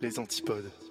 les antipodes.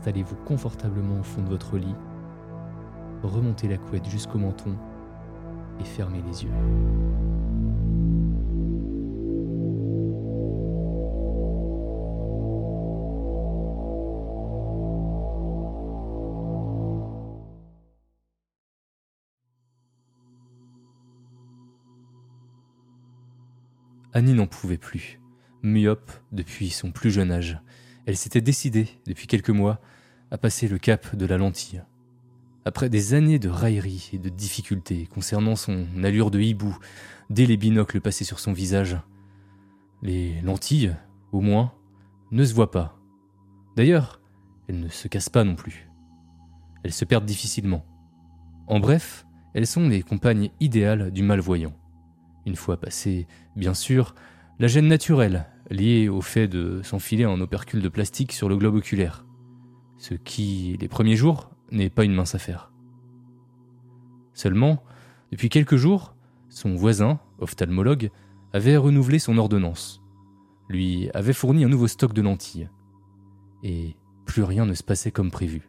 Installez-vous confortablement au fond de votre lit, remontez la couette jusqu'au menton et fermez les yeux. Annie n'en pouvait plus, myope depuis son plus jeune âge. Elle s'était décidée, depuis quelques mois, à passer le cap de la lentille. Après des années de railleries et de difficultés concernant son allure de hibou, dès les binocles passés sur son visage, les lentilles, au moins, ne se voient pas. D'ailleurs, elles ne se cassent pas non plus. Elles se perdent difficilement. En bref, elles sont les compagnes idéales du malvoyant. Une fois passée, bien sûr, la gêne naturelle liée au fait de s'enfiler un opercule de plastique sur le globe oculaire, ce qui, les premiers jours, n'est pas une mince affaire. Seulement, depuis quelques jours, son voisin, ophtalmologue, avait renouvelé son ordonnance, lui avait fourni un nouveau stock de lentilles, et plus rien ne se passait comme prévu.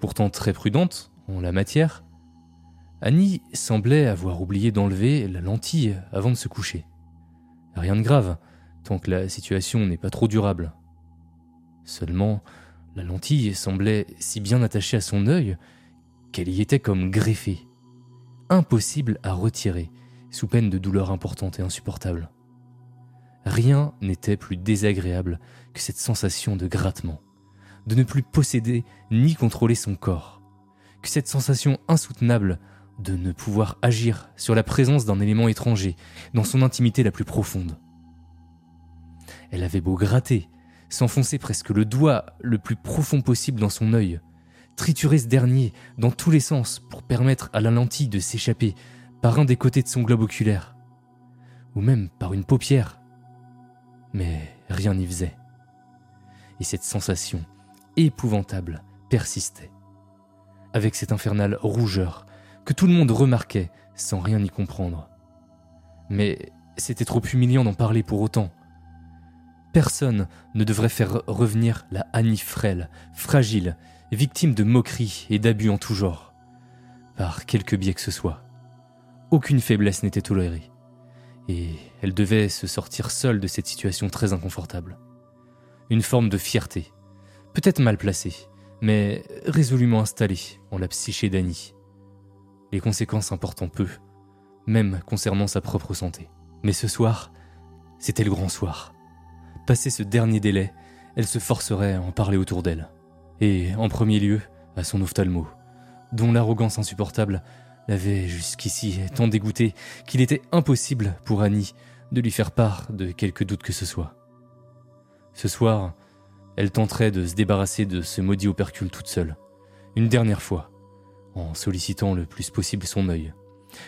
Pourtant très prudente en la matière, Annie semblait avoir oublié d'enlever la lentille avant de se coucher. Rien de grave, tant que la situation n'est pas trop durable. Seulement, la lentille semblait si bien attachée à son œil qu'elle y était comme greffée. Impossible à retirer, sous peine de douleur importante et insupportable. Rien n'était plus désagréable que cette sensation de grattement, de ne plus posséder ni contrôler son corps, que cette sensation insoutenable de ne pouvoir agir sur la présence d'un élément étranger dans son intimité la plus profonde. Elle avait beau gratter, s'enfoncer presque le doigt le plus profond possible dans son œil, triturer ce dernier dans tous les sens pour permettre à la lentille de s'échapper par un des côtés de son globe oculaire, ou même par une paupière. Mais rien n'y faisait. Et cette sensation épouvantable persistait, avec cette infernale rougeur que tout le monde remarquait sans rien y comprendre. Mais c'était trop humiliant d'en parler pour autant. Personne ne devrait faire revenir la Annie frêle, fragile, victime de moqueries et d'abus en tout genre, par quelque biais que ce soit. Aucune faiblesse n'était tolérée, et elle devait se sortir seule de cette situation très inconfortable. Une forme de fierté, peut-être mal placée, mais résolument installée en la psyché d'Annie. Les conséquences important peu, même concernant sa propre santé. Mais ce soir, c'était le grand soir. Passé ce dernier délai, elle se forcerait à en parler autour d'elle. Et en premier lieu, à son ophtalmo, dont l'arrogance insupportable l'avait jusqu'ici tant dégoûté qu'il était impossible pour Annie de lui faire part de quelque doute que ce soit. Ce soir, elle tenterait de se débarrasser de ce maudit opercule toute seule, une dernière fois, en sollicitant le plus possible son œil,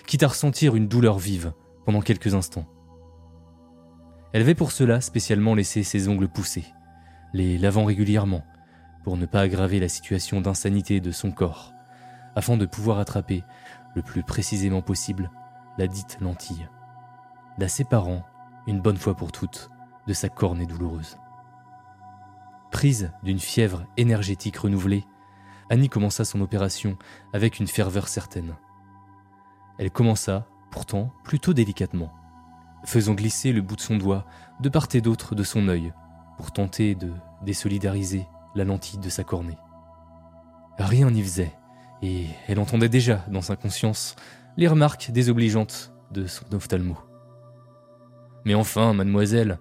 quitte à ressentir une douleur vive pendant quelques instants. Elle avait pour cela spécialement laissé ses ongles pousser, les lavant régulièrement, pour ne pas aggraver la situation d'insanité de son corps, afin de pouvoir attraper le plus précisément possible la dite lentille, la séparant, une bonne fois pour toutes, de sa cornée douloureuse. Prise d'une fièvre énergétique renouvelée, Annie commença son opération avec une ferveur certaine. Elle commença, pourtant, plutôt délicatement, faisant glisser le bout de son doigt de part et d'autre de son œil pour tenter de désolidariser la lentille de sa cornée. Rien n'y faisait, et elle entendait déjà dans sa conscience les remarques désobligeantes de son ophtalmo. Mais enfin, mademoiselle,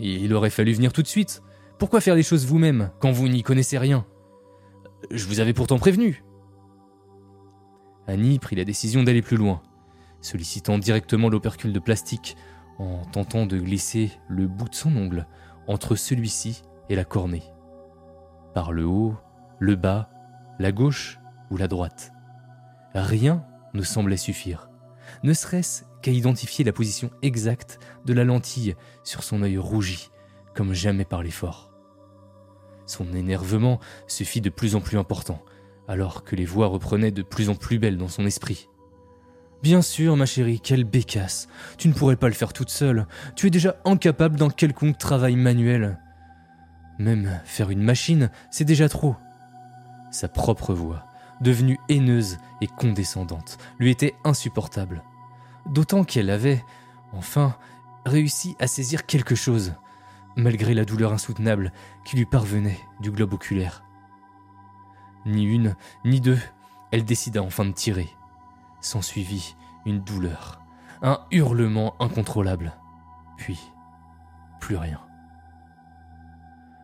il aurait fallu venir tout de suite. Pourquoi faire les choses vous-même quand vous n'y connaissez rien? Je vous avais pourtant prévenu. Annie prit la décision d'aller plus loin, sollicitant directement l'opercule de plastique en tentant de glisser le bout de son ongle entre celui-ci et la cornée. Par le haut, le bas, la gauche ou la droite. Rien ne semblait suffire, ne serait-ce qu'à identifier la position exacte de la lentille sur son œil rougi, comme jamais par l'effort. Son énervement se fit de plus en plus important, alors que les voix reprenaient de plus en plus belles dans son esprit. Bien sûr, ma chérie, quelle bécasse. Tu ne pourrais pas le faire toute seule. Tu es déjà incapable d'un quelconque travail manuel. Même faire une machine, c'est déjà trop. Sa propre voix, devenue haineuse et condescendante, lui était insupportable. D'autant qu'elle avait, enfin, réussi à saisir quelque chose, malgré la douleur insoutenable qui lui parvenait du globe oculaire. Ni une, ni deux, elle décida enfin de tirer. S'ensuivit une douleur, un hurlement incontrôlable, puis plus rien.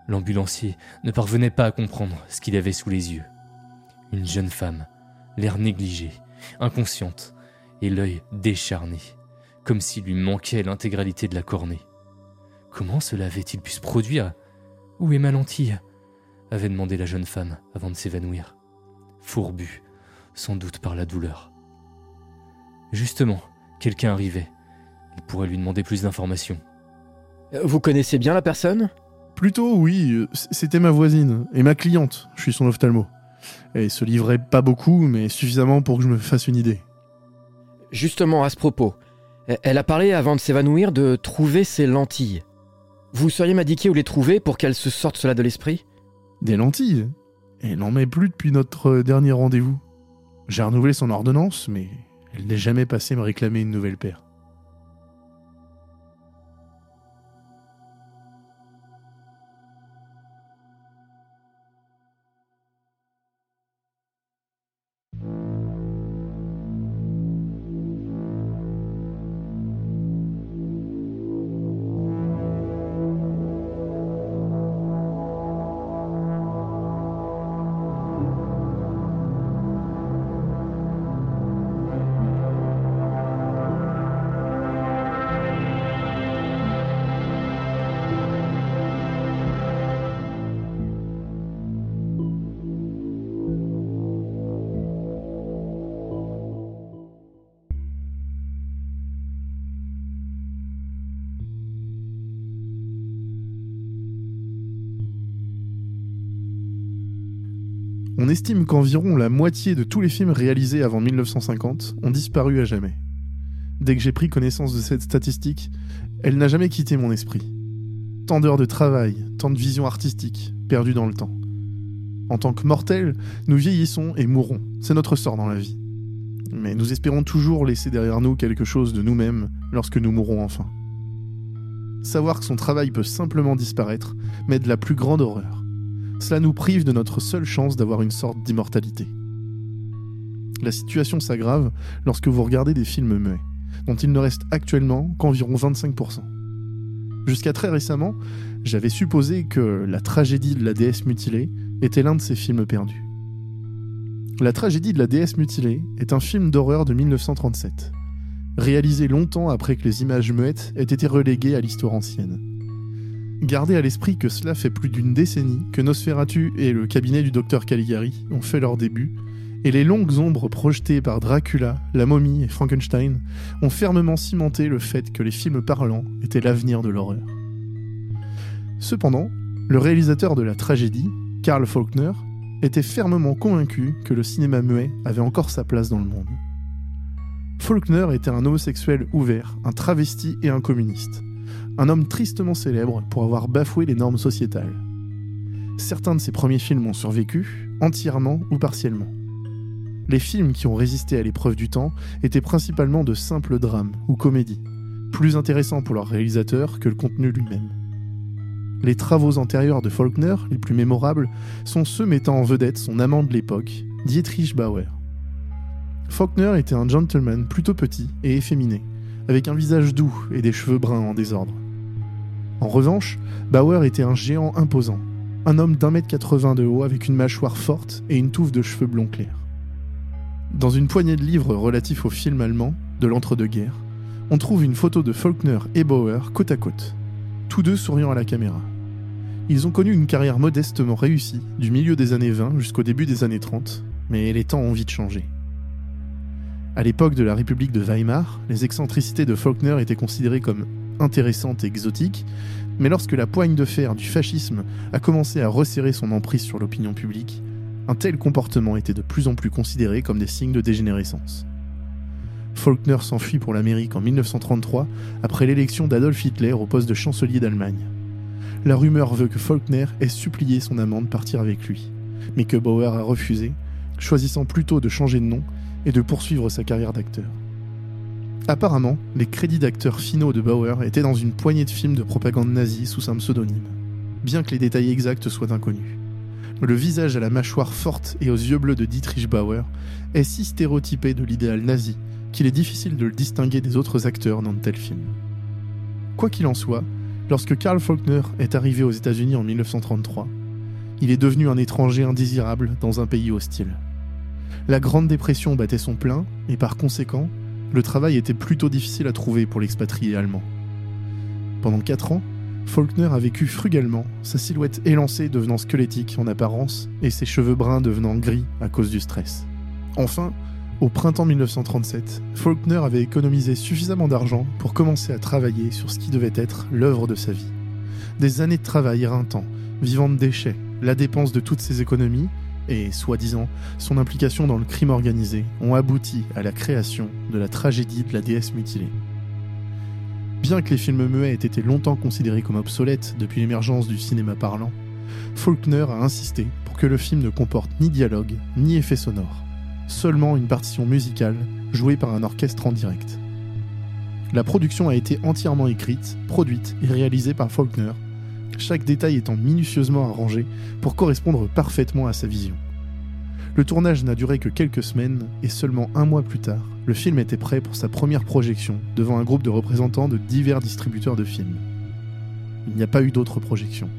L'ambulancier ne parvenait pas à comprendre ce qu'il avait sous les yeux. Une jeune femme, l'air négligé, inconsciente, et l'œil décharné, comme s'il lui manquait l'intégralité de la cornée. Comment cela avait-il pu se produire? Où est ma lentille? avait demandé la jeune femme avant de s'évanouir, fourbue, sans doute par la douleur. Justement, quelqu'un arrivait. Il pourrait lui demander plus d'informations. Vous connaissez bien la personne? Plutôt oui, c'était ma voisine et ma cliente, je suis son ophtalmo. Elle se livrait pas beaucoup, mais suffisamment pour que je me fasse une idée. Justement à ce propos, elle a parlé avant de s'évanouir de trouver ses lentilles. Vous sauriez m'indiquer où les trouver pour qu'elle se sorte cela de l'esprit? Des lentilles? Elle n'en met plus depuis notre dernier rendez-vous. J'ai renouvelé son ordonnance, mais elle n'est jamais passée me réclamer une nouvelle paire. Estime qu'environ la moitié de tous les films réalisés avant 1950 ont disparu à jamais. Dès que j'ai pris connaissance de cette statistique, elle n'a jamais quitté mon esprit. Tant d'heures de travail, tant de vision artistique, perdues dans le temps. En tant que mortels, nous vieillissons et mourrons, c'est notre sort dans la vie. Mais nous espérons toujours laisser derrière nous quelque chose de nous-mêmes lorsque nous mourrons enfin. Savoir que son travail peut simplement disparaître m'est de la plus grande horreur cela nous prive de notre seule chance d'avoir une sorte d'immortalité. La situation s'aggrave lorsque vous regardez des films muets, dont il ne reste actuellement qu'environ 25%. Jusqu'à très récemment, j'avais supposé que La tragédie de la déesse mutilée était l'un de ces films perdus. La tragédie de la déesse mutilée est un film d'horreur de 1937, réalisé longtemps après que les images muettes aient été reléguées à l'histoire ancienne. Gardez à l'esprit que cela fait plus d'une décennie que Nosferatu et le cabinet du docteur Caligari ont fait leur début, et les longues ombres projetées par Dracula, la momie et Frankenstein ont fermement cimenté le fait que les films parlants étaient l'avenir de l'horreur. Cependant, le réalisateur de la tragédie, Karl Faulkner, était fermement convaincu que le cinéma muet avait encore sa place dans le monde. Faulkner était un homosexuel ouvert, un travesti et un communiste un homme tristement célèbre pour avoir bafoué les normes sociétales. Certains de ses premiers films ont survécu, entièrement ou partiellement. Les films qui ont résisté à l'épreuve du temps étaient principalement de simples drames ou comédies, plus intéressants pour leur réalisateur que le contenu lui-même. Les travaux antérieurs de Faulkner, les plus mémorables, sont ceux mettant en vedette son amant de l'époque, Dietrich Bauer. Faulkner était un gentleman plutôt petit et efféminé, avec un visage doux et des cheveux bruns en désordre. En revanche, Bauer était un géant imposant, un homme d'un mètre 80 de haut avec une mâchoire forte et une touffe de cheveux blonds clairs. Dans une poignée de livres relatifs au film allemand de l'entre-deux-guerres, on trouve une photo de Faulkner et Bauer côte à côte, tous deux souriant à la caméra. Ils ont connu une carrière modestement réussie, du milieu des années 20 jusqu'au début des années 30, mais les temps ont vite changé. À l'époque de la République de Weimar, les excentricités de Faulkner étaient considérées comme intéressantes et exotiques, mais lorsque la poigne de fer du fascisme a commencé à resserrer son emprise sur l'opinion publique, un tel comportement était de plus en plus considéré comme des signes de dégénérescence. Faulkner s'enfuit pour l'Amérique en 1933 après l'élection d'Adolf Hitler au poste de chancelier d'Allemagne. La rumeur veut que Faulkner ait supplié son amant de partir avec lui, mais que Bauer a refusé, choisissant plutôt de changer de nom et de poursuivre sa carrière d'acteur. Apparemment, les crédits d'acteurs finaux de Bauer étaient dans une poignée de films de propagande nazie sous un pseudonyme, bien que les détails exacts soient inconnus. Le visage à la mâchoire forte et aux yeux bleus de Dietrich Bauer est si stéréotypé de l'idéal nazi qu'il est difficile de le distinguer des autres acteurs dans de tels films. Quoi qu'il en soit, lorsque Karl Faulkner est arrivé aux États-Unis en 1933, il est devenu un étranger indésirable dans un pays hostile. La Grande Dépression battait son plein, et par conséquent, le travail était plutôt difficile à trouver pour l'expatrié allemand. Pendant 4 ans, Faulkner a vécu frugalement, sa silhouette élancée devenant squelettique en apparence et ses cheveux bruns devenant gris à cause du stress. Enfin, au printemps 1937, Faulkner avait économisé suffisamment d'argent pour commencer à travailler sur ce qui devait être l'œuvre de sa vie. Des années de travail éreintant, vivant de déchets, la dépense de toutes ses économies et, soi-disant, son implication dans le crime organisé ont abouti à la création de la tragédie de la déesse mutilée. Bien que les films muets aient été longtemps considérés comme obsolètes depuis l'émergence du cinéma parlant, Faulkner a insisté pour que le film ne comporte ni dialogue ni effet sonore, seulement une partition musicale jouée par un orchestre en direct. La production a été entièrement écrite, produite et réalisée par Faulkner chaque détail étant minutieusement arrangé pour correspondre parfaitement à sa vision. Le tournage n'a duré que quelques semaines et seulement un mois plus tard, le film était prêt pour sa première projection devant un groupe de représentants de divers distributeurs de films. Il n'y a pas eu d'autres projections.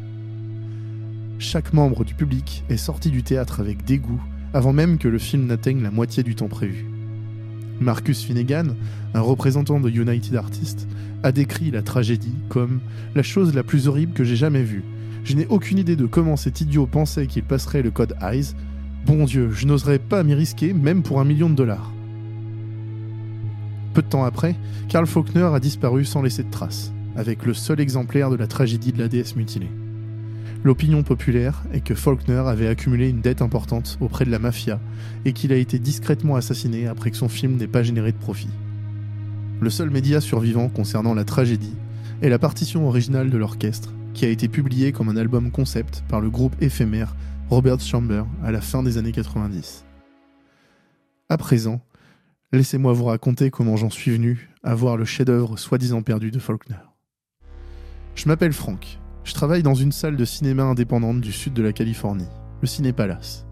Chaque membre du public est sorti du théâtre avec dégoût avant même que le film n'atteigne la moitié du temps prévu. Marcus Finnegan, un représentant de United Artists, a décrit la tragédie comme la chose la plus horrible que j'ai jamais vue. Je n'ai aucune idée de comment cet idiot pensait qu'il passerait le code EYES. Bon Dieu, je n'oserais pas m'y risquer, même pour un million de dollars. Peu de temps après, Karl Faulkner a disparu sans laisser de traces, avec le seul exemplaire de la tragédie de la déesse mutilée. L'opinion populaire est que Faulkner avait accumulé une dette importante auprès de la mafia et qu'il a été discrètement assassiné après que son film n'ait pas généré de profit. Le seul média survivant concernant la tragédie est la partition originale de l'orchestre, qui a été publiée comme un album concept par le groupe éphémère Robert Chamber à la fin des années 90. À présent, laissez-moi vous raconter comment j'en suis venu à voir le chef-d'œuvre soi-disant perdu de Faulkner. Je m'appelle Franck je travaille dans une salle de cinéma indépendante du sud de la Californie, le Ciné Palace.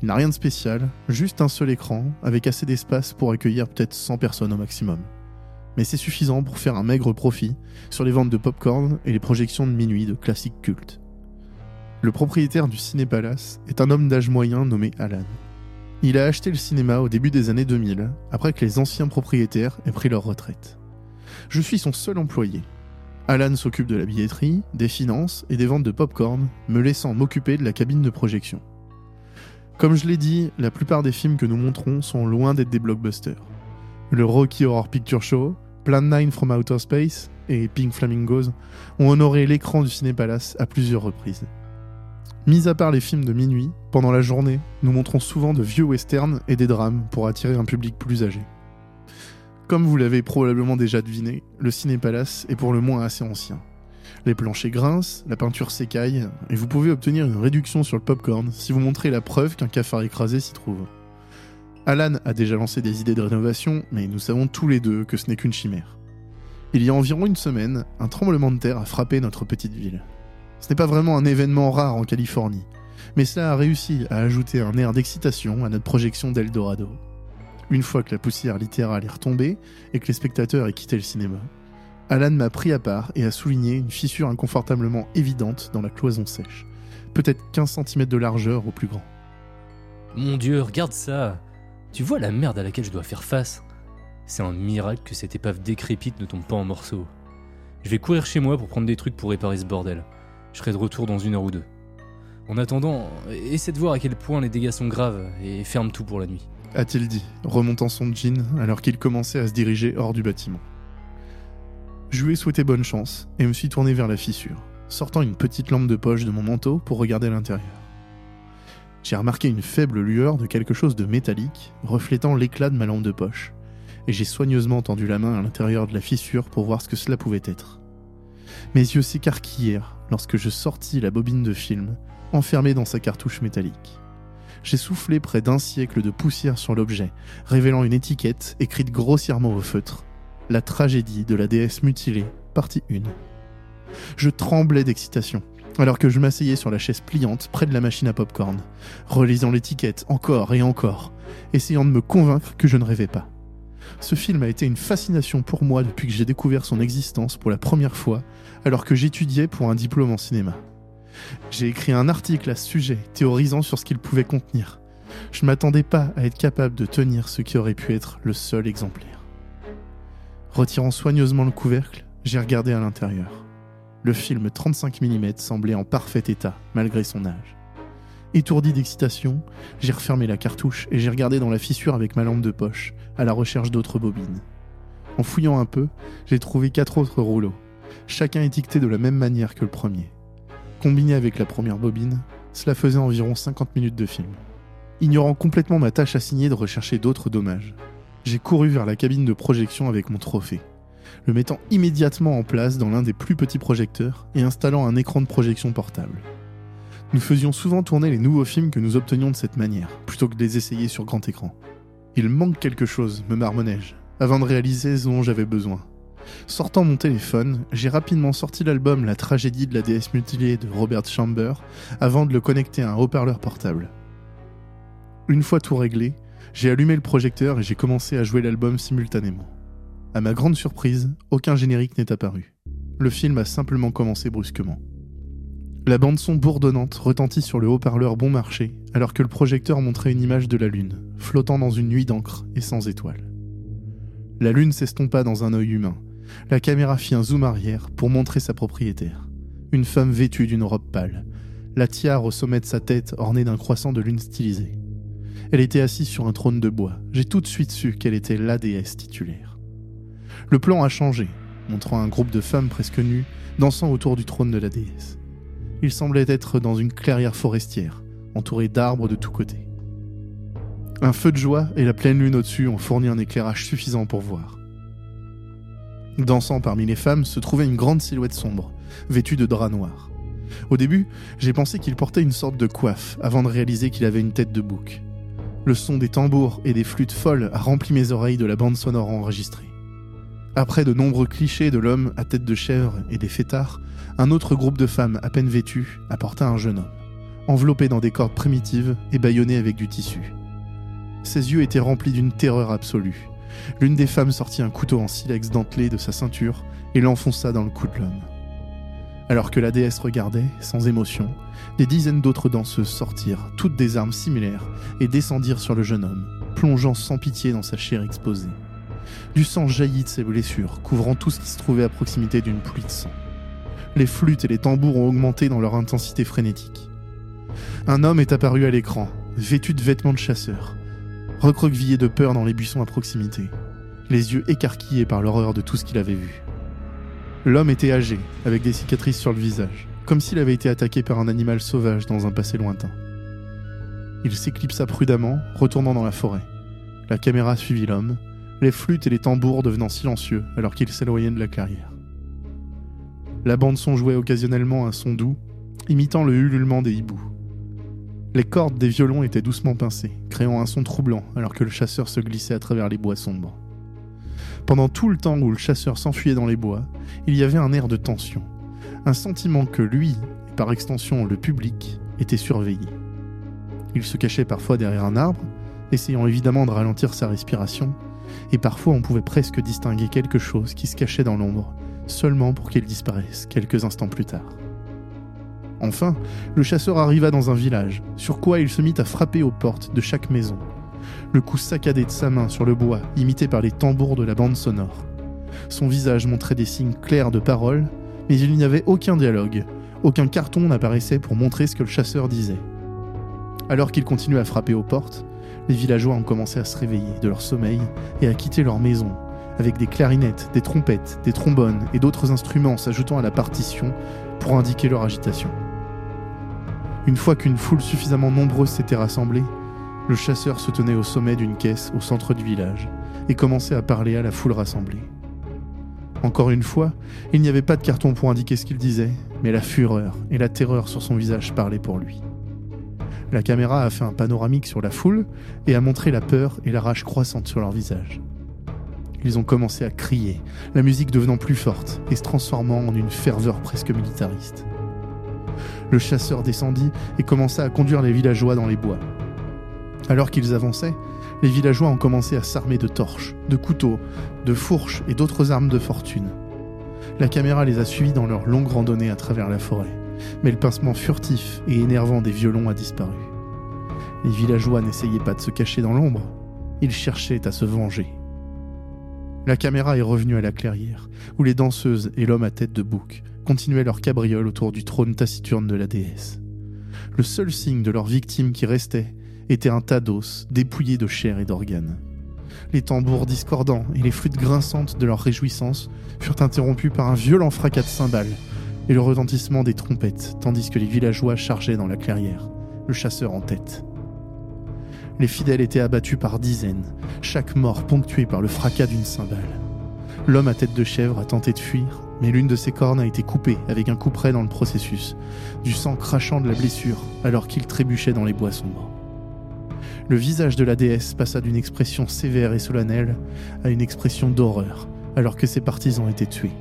Il n'a rien de spécial, juste un seul écran, avec assez d'espace pour accueillir peut-être 100 personnes au maximum. Mais c'est suffisant pour faire un maigre profit sur les ventes de popcorn et les projections de minuit de classiques cultes. Le propriétaire du Ciné Palace est un homme d'âge moyen nommé Alan. Il a acheté le cinéma au début des années 2000, après que les anciens propriétaires aient pris leur retraite. Je suis son seul employé, Alan s'occupe de la billetterie, des finances et des ventes de popcorn, me laissant m'occuper de la cabine de projection. Comme je l'ai dit, la plupart des films que nous montrons sont loin d'être des blockbusters. Le Rocky Horror Picture Show, Plan 9 from Outer Space et Pink Flamingos ont honoré l'écran du Ciné Palace à plusieurs reprises. Mis à part les films de minuit, pendant la journée, nous montrons souvent de vieux westerns et des drames pour attirer un public plus âgé. Comme vous l'avez probablement déjà deviné, le Ciné Palace est pour le moins assez ancien. Les planchers grincent, la peinture s'écaille, et vous pouvez obtenir une réduction sur le popcorn si vous montrez la preuve qu'un cafard écrasé s'y trouve. Alan a déjà lancé des idées de rénovation, mais nous savons tous les deux que ce n'est qu'une chimère. Il y a environ une semaine, un tremblement de terre a frappé notre petite ville. Ce n'est pas vraiment un événement rare en Californie, mais cela a réussi à ajouter un air d'excitation à notre projection d'Eldorado. Une fois que la poussière littérale est retombée et que les spectateurs aient quitté le cinéma, Alan m'a pris à part et a souligné une fissure inconfortablement évidente dans la cloison sèche. Peut-être 15 cm de largeur au plus grand. Mon dieu, regarde ça Tu vois la merde à laquelle je dois faire face C'est un miracle que cette épave décrépite ne tombe pas en morceaux. Je vais courir chez moi pour prendre des trucs pour réparer ce bordel. Je serai de retour dans une heure ou deux. En attendant, essaie de voir à quel point les dégâts sont graves et ferme tout pour la nuit. A-t-il dit, remontant son jean alors qu'il commençait à se diriger hors du bâtiment. Je lui ai souhaité bonne chance et me suis tourné vers la fissure, sortant une petite lampe de poche de mon manteau pour regarder l'intérieur. J'ai remarqué une faible lueur de quelque chose de métallique, reflétant l'éclat de ma lampe de poche, et j'ai soigneusement tendu la main à l'intérieur de la fissure pour voir ce que cela pouvait être. Mes yeux s'écarquillèrent lorsque je sortis la bobine de film, enfermée dans sa cartouche métallique. J'ai soufflé près d'un siècle de poussière sur l'objet, révélant une étiquette écrite grossièrement au feutre. La tragédie de la déesse mutilée, partie 1. Je tremblais d'excitation, alors que je m'asseyais sur la chaise pliante près de la machine à popcorn, relisant l'étiquette encore et encore, essayant de me convaincre que je ne rêvais pas. Ce film a été une fascination pour moi depuis que j'ai découvert son existence pour la première fois, alors que j'étudiais pour un diplôme en cinéma. J'ai écrit un article à ce sujet, théorisant sur ce qu'il pouvait contenir. Je ne m'attendais pas à être capable de tenir ce qui aurait pu être le seul exemplaire. Retirant soigneusement le couvercle, j'ai regardé à l'intérieur. Le film 35 mm semblait en parfait état, malgré son âge. Étourdi d'excitation, j'ai refermé la cartouche et j'ai regardé dans la fissure avec ma lampe de poche, à la recherche d'autres bobines. En fouillant un peu, j'ai trouvé quatre autres rouleaux, chacun étiqueté de la même manière que le premier. Combiné avec la première bobine, cela faisait environ 50 minutes de film. Ignorant complètement ma tâche assignée de rechercher d'autres dommages, j'ai couru vers la cabine de projection avec mon trophée, le mettant immédiatement en place dans l'un des plus petits projecteurs et installant un écran de projection portable. Nous faisions souvent tourner les nouveaux films que nous obtenions de cette manière, plutôt que de les essayer sur grand écran. Il manque quelque chose, me marmonnai-je, avant de réaliser ce dont j'avais besoin. Sortant mon téléphone, j'ai rapidement sorti l'album La tragédie de la déesse mutilée de Robert Chamber avant de le connecter à un haut-parleur portable. Une fois tout réglé, j'ai allumé le projecteur et j'ai commencé à jouer l'album simultanément. À ma grande surprise, aucun générique n'est apparu. Le film a simplement commencé brusquement. La bande-son bourdonnante retentit sur le haut-parleur bon marché, alors que le projecteur montrait une image de la Lune, flottant dans une nuit d'encre et sans étoiles. La Lune s'estompa dans un œil humain, la caméra fit un zoom arrière pour montrer sa propriétaire. Une femme vêtue d'une robe pâle, la tiare au sommet de sa tête ornée d'un croissant de lune stylisé. Elle était assise sur un trône de bois. J'ai tout de suite su qu'elle était la déesse titulaire. Le plan a changé, montrant un groupe de femmes presque nues dansant autour du trône de la déesse. Il semblait être dans une clairière forestière, entourée d'arbres de tous côtés. Un feu de joie et la pleine lune au-dessus ont fourni un éclairage suffisant pour voir. Dansant parmi les femmes se trouvait une grande silhouette sombre, vêtue de drap noir. Au début, j'ai pensé qu'il portait une sorte de coiffe, avant de réaliser qu'il avait une tête de bouc. Le son des tambours et des flûtes folles a rempli mes oreilles de la bande sonore enregistrée. Après de nombreux clichés de l'homme à tête de chèvre et des fêtards, un autre groupe de femmes à peine vêtues apporta un jeune homme, enveloppé dans des cordes primitives et bâillonné avec du tissu. Ses yeux étaient remplis d'une terreur absolue, L'une des femmes sortit un couteau en silex dentelé de sa ceinture et l'enfonça dans le cou de l'homme. Alors que la déesse regardait, sans émotion, des dizaines d'autres danseuses sortirent, toutes des armes similaires, et descendirent sur le jeune homme, plongeant sans pitié dans sa chair exposée. Du sang jaillit de ses blessures, couvrant tout ce qui se trouvait à proximité d'une pluie de sang. Les flûtes et les tambours ont augmenté dans leur intensité frénétique. Un homme est apparu à l'écran, vêtu de vêtements de chasseur recroquevillé de peur dans les buissons à proximité, les yeux écarquillés par l'horreur de tout ce qu'il avait vu. L'homme était âgé, avec des cicatrices sur le visage, comme s'il avait été attaqué par un animal sauvage dans un passé lointain. Il s'éclipsa prudemment, retournant dans la forêt. La caméra suivit l'homme, les flûtes et les tambours devenant silencieux alors qu'il s'éloignait de la clairière. La bande son jouait occasionnellement un son doux, imitant le ululement des hiboux. Les cordes des violons étaient doucement pincées, créant un son troublant alors que le chasseur se glissait à travers les bois sombres. Pendant tout le temps où le chasseur s'enfuyait dans les bois, il y avait un air de tension, un sentiment que lui, et par extension le public, était surveillé. Il se cachait parfois derrière un arbre, essayant évidemment de ralentir sa respiration, et parfois on pouvait presque distinguer quelque chose qui se cachait dans l'ombre, seulement pour qu'elle disparaisse quelques instants plus tard. Enfin, le chasseur arriva dans un village, sur quoi il se mit à frapper aux portes de chaque maison, le coup saccadé de sa main sur le bois, imité par les tambours de la bande sonore. Son visage montrait des signes clairs de parole, mais il n'y avait aucun dialogue, aucun carton n'apparaissait pour montrer ce que le chasseur disait. Alors qu'il continuait à frapper aux portes, les villageois ont commencé à se réveiller de leur sommeil et à quitter leur maison, avec des clarinettes, des trompettes, des trombones et d'autres instruments s'ajoutant à la partition pour indiquer leur agitation. Une fois qu'une foule suffisamment nombreuse s'était rassemblée, le chasseur se tenait au sommet d'une caisse au centre du village et commençait à parler à la foule rassemblée. Encore une fois, il n'y avait pas de carton pour indiquer ce qu'il disait, mais la fureur et la terreur sur son visage parlaient pour lui. La caméra a fait un panoramique sur la foule et a montré la peur et la rage croissante sur leur visage. Ils ont commencé à crier, la musique devenant plus forte et se transformant en une ferveur presque militariste. Le chasseur descendit et commença à conduire les villageois dans les bois. Alors qu'ils avançaient, les villageois ont commencé à s'armer de torches, de couteaux, de fourches et d'autres armes de fortune. La caméra les a suivis dans leur longue randonnée à travers la forêt, mais le pincement furtif et énervant des violons a disparu. Les villageois n'essayaient pas de se cacher dans l'ombre, ils cherchaient à se venger. La caméra est revenue à la clairière, où les danseuses et l'homme à tête de bouc continuaient leur cabriole autour du trône taciturne de la déesse. Le seul signe de leur victime qui restait était un tas d'os dépouillé de chair et d'organes. Les tambours discordants et les flûtes grinçantes de leur réjouissance furent interrompus par un violent fracas de cymbales et le retentissement des trompettes, tandis que les villageois chargeaient dans la clairière, le chasseur en tête. Les fidèles étaient abattus par dizaines, chaque mort ponctué par le fracas d'une cymbale. L'homme à tête de chèvre a tenté de fuir, mais l'une de ses cornes a été coupée avec un coup près dans le processus, du sang crachant de la blessure alors qu'il trébuchait dans les bois sombres. Le visage de la déesse passa d'une expression sévère et solennelle à une expression d'horreur alors que ses partisans étaient tués.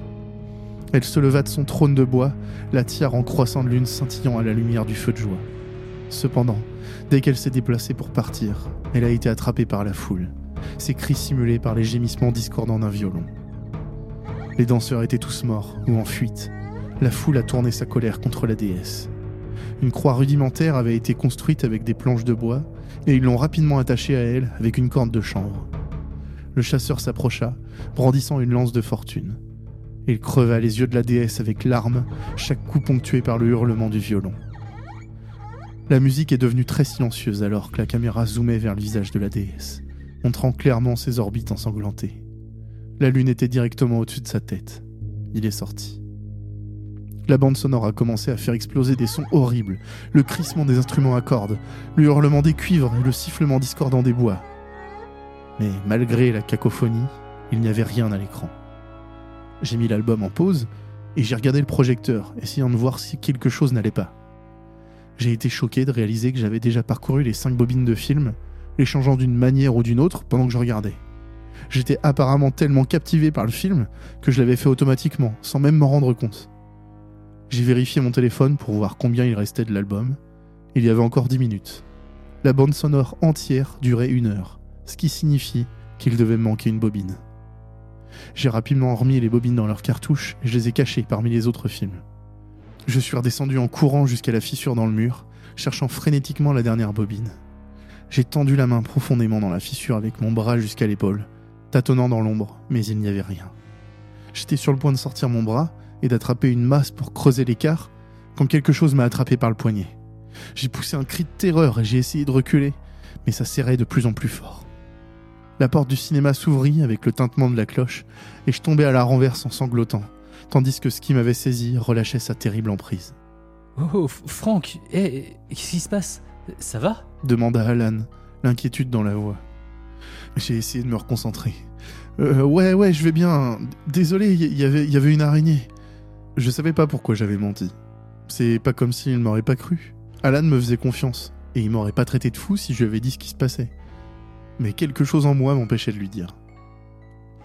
Elle se leva de son trône de bois, la tiare en croissant de lune scintillant à la lumière du feu de joie. Cependant, dès qu'elle s'est déplacée pour partir, elle a été attrapée par la foule, ses cris simulés par les gémissements discordants d'un violon. Les danseurs étaient tous morts ou en fuite. La foule a tourné sa colère contre la déesse. Une croix rudimentaire avait été construite avec des planches de bois, et ils l'ont rapidement attachée à elle avec une corde de chanvre. Le chasseur s'approcha, brandissant une lance de fortune. Il creva les yeux de la déesse avec larmes, chaque coup ponctué par le hurlement du violon. La musique est devenue très silencieuse alors que la caméra zoomait vers le visage de la déesse, montrant clairement ses orbites ensanglantées. La lune était directement au-dessus de sa tête. Il est sorti. La bande sonore a commencé à faire exploser des sons horribles, le crissement des instruments à cordes, le hurlement des cuivres et le sifflement discordant des bois. Mais malgré la cacophonie, il n'y avait rien à l'écran. J'ai mis l'album en pause et j'ai regardé le projecteur, essayant de voir si quelque chose n'allait pas. J'ai été choqué de réaliser que j'avais déjà parcouru les cinq bobines de film, les changeant d'une manière ou d'une autre pendant que je regardais. J'étais apparemment tellement captivé par le film que je l'avais fait automatiquement, sans même m'en rendre compte. J'ai vérifié mon téléphone pour voir combien il restait de l'album. Il y avait encore 10 minutes. La bande sonore entière durait une heure, ce qui signifie qu'il devait me manquer une bobine. J'ai rapidement remis les bobines dans leurs cartouches et je les ai cachées parmi les autres films. Je suis redescendu en courant jusqu'à la fissure dans le mur, cherchant frénétiquement la dernière bobine. J'ai tendu la main profondément dans la fissure avec mon bras jusqu'à l'épaule, tâtonnant dans l'ombre, mais il n'y avait rien. J'étais sur le point de sortir mon bras et d'attraper une masse pour creuser l'écart quand quelque chose m'a attrapé par le poignet. J'ai poussé un cri de terreur et j'ai essayé de reculer, mais ça serrait de plus en plus fort. La porte du cinéma s'ouvrit avec le tintement de la cloche et je tombais à la renverse en sanglotant, tandis que ce qui m'avait saisi relâchait sa terrible emprise. Oh, Franck, eh, qu'est-ce qui se passe? Ça va? demanda Alan, l'inquiétude dans la voix. J'ai essayé de me reconcentrer. Euh, ouais, ouais, je vais bien. Désolé, il y, avait, une araignée. Je savais pas pourquoi j'avais menti. C'est pas comme s'il m'aurait pas cru. Alan me faisait confiance, et il m'aurait pas traité de fou si je lui avais dit ce qui se passait mais quelque chose en moi m'empêchait de lui dire.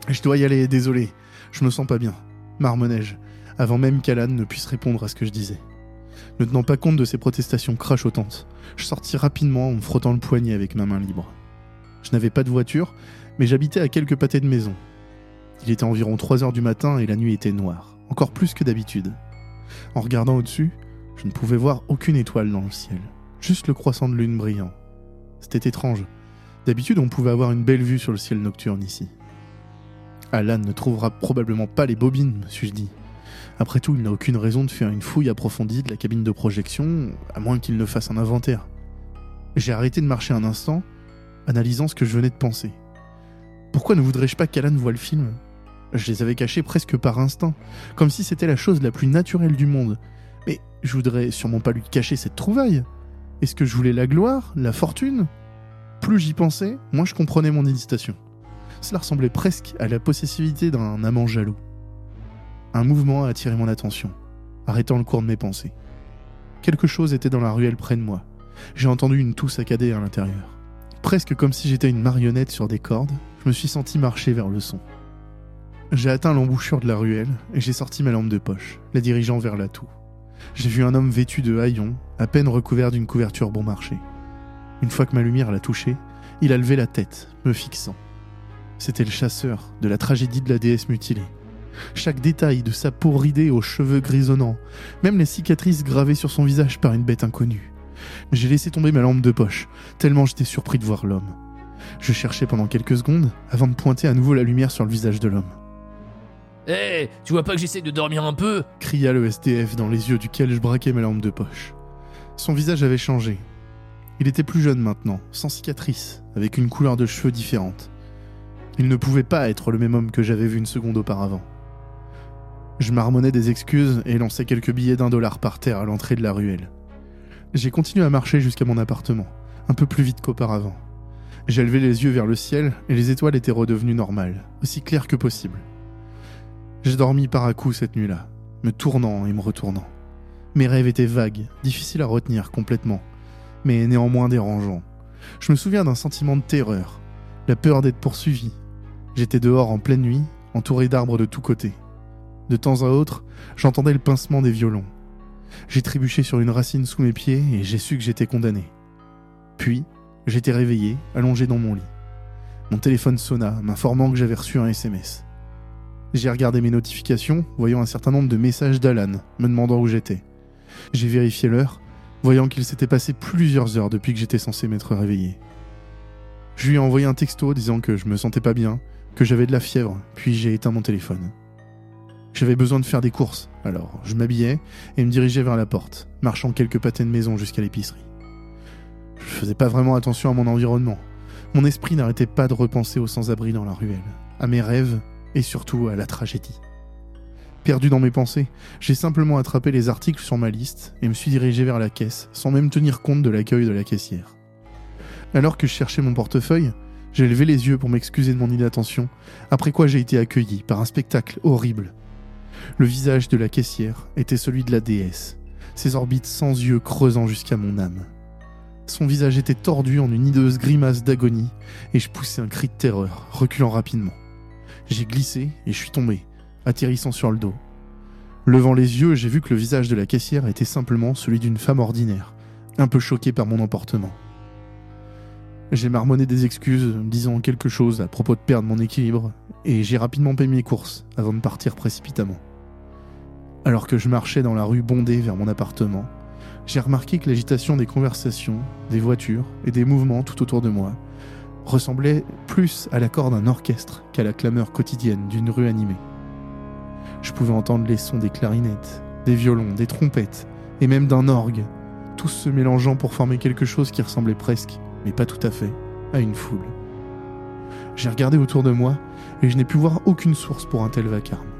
Je dois y aller, désolé, je me sens pas bien, marmonnai-je, avant même qu'Alan ne puisse répondre à ce que je disais. Ne tenant pas compte de ses protestations crachotantes, je sortis rapidement en me frottant le poignet avec ma main libre. Je n'avais pas de voiture, mais j'habitais à quelques pâtés de maison. Il était environ 3 heures du matin et la nuit était noire. encore plus que d'habitude. En regardant au-dessus, je ne pouvais voir aucune étoile dans le ciel, juste le croissant de lune brillant. C'était étrange. D'habitude, on pouvait avoir une belle vue sur le ciel nocturne ici. Alan ne trouvera probablement pas les bobines, me suis-je dit. Après tout, il n'a aucune raison de faire une fouille approfondie de la cabine de projection, à moins qu'il ne fasse un inventaire. J'ai arrêté de marcher un instant, analysant ce que je venais de penser. Pourquoi ne voudrais-je pas qu'Alan voie le film? Je les avais cachés presque par instinct, comme si c'était la chose la plus naturelle du monde. Mais je voudrais sûrement pas lui cacher cette trouvaille. Est-ce que je voulais la gloire, la fortune? Plus j'y pensais, moins je comprenais mon hésitation. Cela ressemblait presque à la possessivité d'un amant jaloux. Un mouvement a attiré mon attention, arrêtant le cours de mes pensées. Quelque chose était dans la ruelle près de moi. J'ai entendu une toux saccadée à l'intérieur. Presque comme si j'étais une marionnette sur des cordes, je me suis senti marcher vers le son. J'ai atteint l'embouchure de la ruelle et j'ai sorti ma lampe de poche, la dirigeant vers la toux. J'ai vu un homme vêtu de haillons, à peine recouvert d'une couverture bon marché. Une fois que ma lumière l'a touché, il a levé la tête, me fixant. C'était le chasseur de la tragédie de la déesse mutilée. Chaque détail de sa peau ridée aux cheveux grisonnants, même les cicatrices gravées sur son visage par une bête inconnue. J'ai laissé tomber ma lampe de poche, tellement j'étais surpris de voir l'homme. Je cherchais pendant quelques secondes avant de pointer à nouveau la lumière sur le visage de l'homme. Hé, tu vois pas que j'essaie de dormir un peu? cria le SDF dans les yeux duquel je braquais ma lampe de poche. Son visage avait changé. Il était plus jeune maintenant, sans cicatrice, avec une couleur de cheveux différente. Il ne pouvait pas être le même homme que j'avais vu une seconde auparavant. Je marmonnais des excuses et lançais quelques billets d'un dollar par terre à l'entrée de la ruelle. J'ai continué à marcher jusqu'à mon appartement, un peu plus vite qu'auparavant. J'ai levé les yeux vers le ciel et les étoiles étaient redevenues normales, aussi claires que possible. J'ai dormi par à coups cette nuit-là, me tournant et me retournant. Mes rêves étaient vagues, difficiles à retenir complètement, mais néanmoins dérangeants. Je me souviens d'un sentiment de terreur, la peur d'être poursuivi. J'étais dehors en pleine nuit, entouré d'arbres de tous côtés. De temps à autre, j'entendais le pincement des violons. J'ai trébuché sur une racine sous mes pieds et j'ai su que j'étais condamné. Puis, j'étais réveillé, allongé dans mon lit. Mon téléphone sonna, m'informant que j'avais reçu un SMS. J'ai regardé mes notifications, voyant un certain nombre de messages d'Alan, me demandant où j'étais. J'ai vérifié l'heure, voyant qu'il s'était passé plusieurs heures depuis que j'étais censé m'être réveillé. Je lui ai envoyé un texto disant que je me sentais pas bien, que j'avais de la fièvre, puis j'ai éteint mon téléphone. J'avais besoin de faire des courses, alors je m'habillais et me dirigeais vers la porte, marchant quelques pâtés de maison jusqu'à l'épicerie. Je faisais pas vraiment attention à mon environnement. Mon esprit n'arrêtait pas de repenser aux sans-abri dans la ruelle, à mes rêves et surtout à la tragédie. Perdu dans mes pensées, j'ai simplement attrapé les articles sur ma liste et me suis dirigé vers la caisse, sans même tenir compte de l'accueil de la caissière. Alors que je cherchais mon portefeuille, j'ai levé les yeux pour m'excuser de mon inattention, après quoi j'ai été accueilli par un spectacle horrible le visage de la caissière était celui de la déesse, ses orbites sans yeux creusant jusqu'à mon âme. Son visage était tordu en une hideuse grimace d'agonie, et je poussai un cri de terreur, reculant rapidement. J'ai glissé et je suis tombé, atterrissant sur le dos. Levant les yeux, j'ai vu que le visage de la caissière était simplement celui d'une femme ordinaire, un peu choquée par mon emportement. J'ai marmonné des excuses, disant quelque chose à propos de perdre mon équilibre, et j'ai rapidement payé mes courses avant de partir précipitamment. Alors que je marchais dans la rue bondée vers mon appartement, j'ai remarqué que l'agitation des conversations, des voitures et des mouvements tout autour de moi ressemblait plus à l'accord d'un orchestre qu'à la clameur quotidienne d'une rue animée. Je pouvais entendre les sons des clarinettes, des violons, des trompettes et même d'un orgue, tous se mélangeant pour former quelque chose qui ressemblait presque, mais pas tout à fait, à une foule. J'ai regardé autour de moi et je n'ai pu voir aucune source pour un tel vacarme.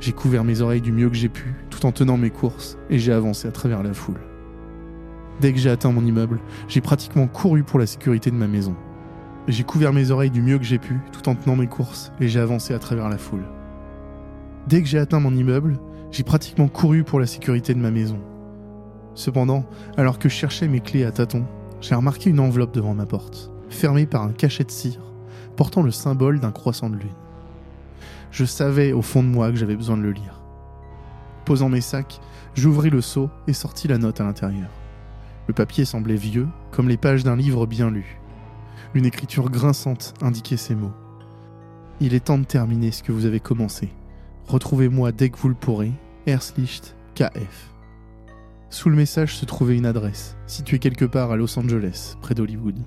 J'ai couvert mes oreilles du mieux que j'ai pu, tout en tenant mes courses, et j'ai avancé à travers la foule. Dès que j'ai atteint mon immeuble, j'ai pratiquement couru pour la sécurité de ma maison. J'ai couvert mes oreilles du mieux que j'ai pu, tout en tenant mes courses, et j'ai avancé à travers la foule. Dès que j'ai atteint mon immeuble, j'ai pratiquement couru pour la sécurité de ma maison. Cependant, alors que je cherchais mes clés à tâtons, j'ai remarqué une enveloppe devant ma porte, fermée par un cachet de cire, portant le symbole d'un croissant de lune. Je savais au fond de moi que j'avais besoin de le lire. Posant mes sacs, j'ouvris le seau et sortis la note à l'intérieur. Le papier semblait vieux, comme les pages d'un livre bien lu. Une écriture grinçante indiquait ces mots. Il est temps de terminer ce que vous avez commencé. Retrouvez-moi dès que vous le pourrez, Erslicht KF. Sous le message se trouvait une adresse, située quelque part à Los Angeles, près d'Hollywood.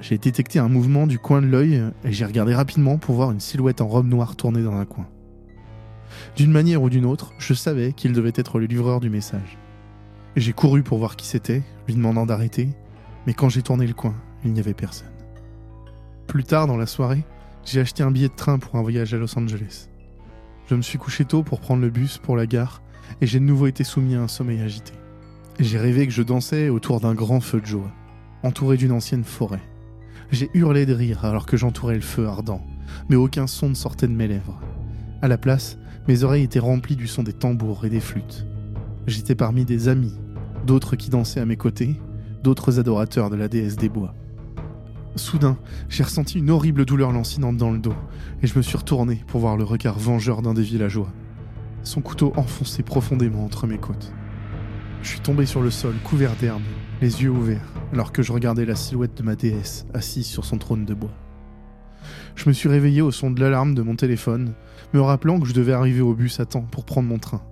J'ai détecté un mouvement du coin de l'œil et j'ai regardé rapidement pour voir une silhouette en robe noire tournée dans un coin. D'une manière ou d'une autre, je savais qu'il devait être le livreur du message. J'ai couru pour voir qui c'était, lui demandant d'arrêter, mais quand j'ai tourné le coin, il n'y avait personne. Plus tard dans la soirée, j'ai acheté un billet de train pour un voyage à Los Angeles. Je me suis couché tôt pour prendre le bus pour la gare et j'ai de nouveau été soumis à un sommeil agité. J'ai rêvé que je dansais autour d'un grand feu de joie, entouré d'une ancienne forêt. J'ai hurlé de rire alors que j'entourais le feu ardent, mais aucun son ne sortait de mes lèvres. À la place, mes oreilles étaient remplies du son des tambours et des flûtes. J'étais parmi des amis, d'autres qui dansaient à mes côtés, d'autres adorateurs de la déesse des bois. Soudain, j'ai ressenti une horrible douleur lancinante dans le dos, et je me suis retourné pour voir le regard vengeur d'un des villageois. Son couteau enfoncé profondément entre mes côtes. Je suis tombé sur le sol, couvert d'herbe, les yeux ouverts, alors que je regardais la silhouette de ma déesse assise sur son trône de bois. Je me suis réveillé au son de l'alarme de mon téléphone, me rappelant que je devais arriver au bus à temps pour prendre mon train.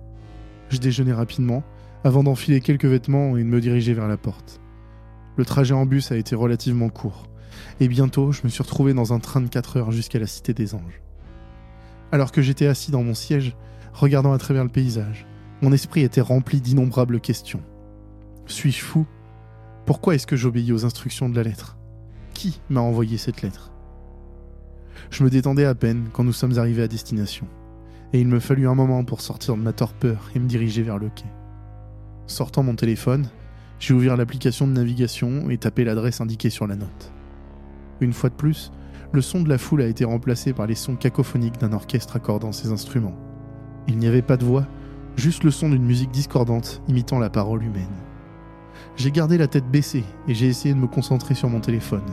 Je déjeunais rapidement, avant d'enfiler quelques vêtements et de me diriger vers la porte. Le trajet en bus a été relativement court, et bientôt je me suis retrouvé dans un train de 4 heures jusqu'à la Cité des Anges. Alors que j'étais assis dans mon siège, regardant à travers le paysage, mon esprit était rempli d'innombrables questions. Suis-je fou? Pourquoi est-ce que j'obéis aux instructions de la lettre? Qui m'a envoyé cette lettre? Je me détendais à peine quand nous sommes arrivés à destination, et il me fallut un moment pour sortir de ma torpeur et me diriger vers le quai. Sortant mon téléphone, j'ai ouvert l'application de navigation et tapé l'adresse indiquée sur la note. Une fois de plus, le son de la foule a été remplacé par les sons cacophoniques d'un orchestre accordant ses instruments. Il n'y avait pas de voix, juste le son d'une musique discordante imitant la parole humaine. J'ai gardé la tête baissée et j'ai essayé de me concentrer sur mon téléphone,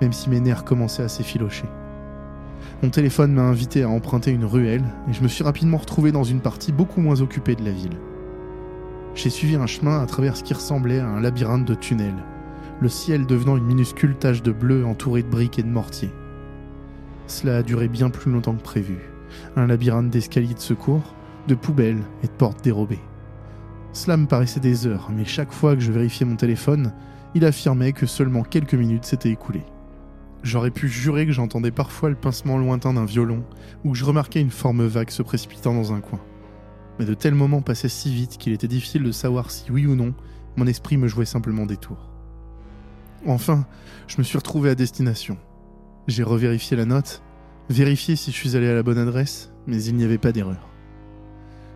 même si mes nerfs commençaient à s'effilocher. Mon téléphone m'a invité à emprunter une ruelle et je me suis rapidement retrouvé dans une partie beaucoup moins occupée de la ville. J'ai suivi un chemin à travers ce qui ressemblait à un labyrinthe de tunnels, le ciel devenant une minuscule tache de bleu entourée de briques et de mortiers. Cela a duré bien plus longtemps que prévu. Un labyrinthe d'escaliers de secours, de poubelles et de portes dérobées. Cela me paraissait des heures, mais chaque fois que je vérifiais mon téléphone, il affirmait que seulement quelques minutes s'étaient écoulées. J'aurais pu jurer que j'entendais parfois le pincement lointain d'un violon, ou que je remarquais une forme vague se précipitant dans un coin. Mais de tels moments passaient si vite qu'il était difficile de savoir si oui ou non mon esprit me jouait simplement des tours. Enfin, je me suis retrouvé à destination. J'ai revérifié la note, vérifié si je suis allé à la bonne adresse, mais il n'y avait pas d'erreur.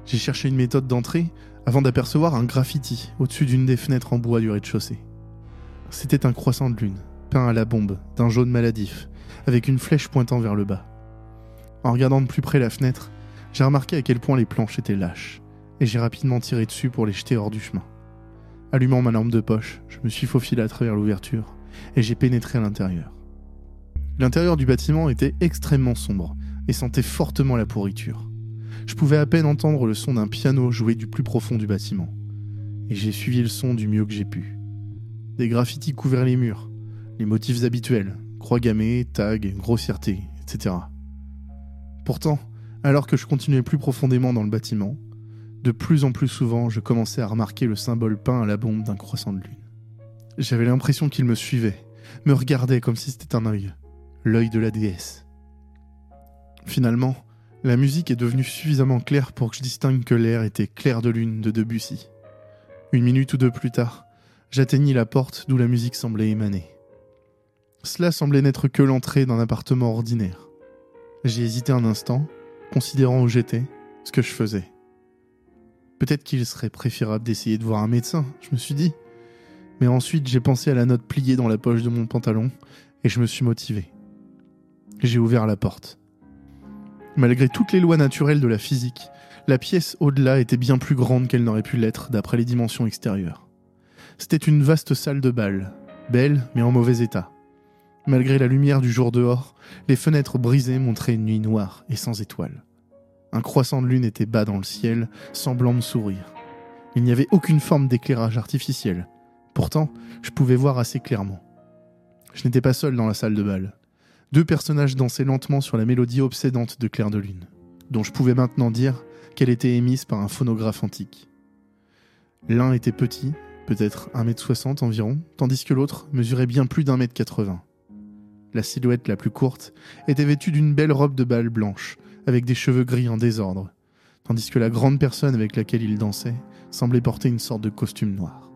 J'ai cherché une méthode d'entrée avant d'apercevoir un graffiti au-dessus d'une des fenêtres en bois du rez-de-chaussée. C'était un croissant de lune, peint à la bombe, d'un jaune maladif, avec une flèche pointant vers le bas. En regardant de plus près la fenêtre, j'ai remarqué à quel point les planches étaient lâches, et j'ai rapidement tiré dessus pour les jeter hors du chemin. Allumant ma lampe de poche, je me suis faufilé à travers l'ouverture, et j'ai pénétré à l'intérieur. L'intérieur du bâtiment était extrêmement sombre, et sentait fortement la pourriture. Je pouvais à peine entendre le son d'un piano joué du plus profond du bâtiment. Et j'ai suivi le son du mieux que j'ai pu. Des graffitis couvraient les murs, les motifs habituels, croix gammées, tags, grossièreté, etc. Pourtant, alors que je continuais plus profondément dans le bâtiment, de plus en plus souvent je commençais à remarquer le symbole peint à la bombe d'un croissant de lune. J'avais l'impression qu'il me suivait, me regardait comme si c'était un œil, l'œil de la déesse. Finalement, la musique est devenue suffisamment claire pour que je distingue que l'air était clair de lune de Debussy. Une minute ou deux plus tard, j'atteignis la porte d'où la musique semblait émaner. Cela semblait n'être que l'entrée d'un appartement ordinaire. J'ai hésité un instant, considérant où j'étais, ce que je faisais. Peut-être qu'il serait préférable d'essayer de voir un médecin, je me suis dit. Mais ensuite j'ai pensé à la note pliée dans la poche de mon pantalon, et je me suis motivé. J'ai ouvert la porte. Malgré toutes les lois naturelles de la physique, la pièce au-delà était bien plus grande qu'elle n'aurait pu l'être d'après les dimensions extérieures. C'était une vaste salle de bal, belle mais en mauvais état. Malgré la lumière du jour dehors, les fenêtres brisées montraient une nuit noire et sans étoiles. Un croissant de lune était bas dans le ciel, semblant me sourire. Il n'y avait aucune forme d'éclairage artificiel. Pourtant, je pouvais voir assez clairement. Je n'étais pas seul dans la salle de bal. Deux personnages dansaient lentement sur la mélodie obsédante de Clair de Lune. dont je pouvais maintenant dire qu'elle était émise par un phonographe antique. L'un était petit, peut-être 1m60 environ, tandis que l'autre mesurait bien plus d'un mètre 80. La silhouette la plus courte était vêtue d'une belle robe de bal blanche, avec des cheveux gris en désordre, tandis que la grande personne avec laquelle il dansait semblait porter une sorte de costume noir.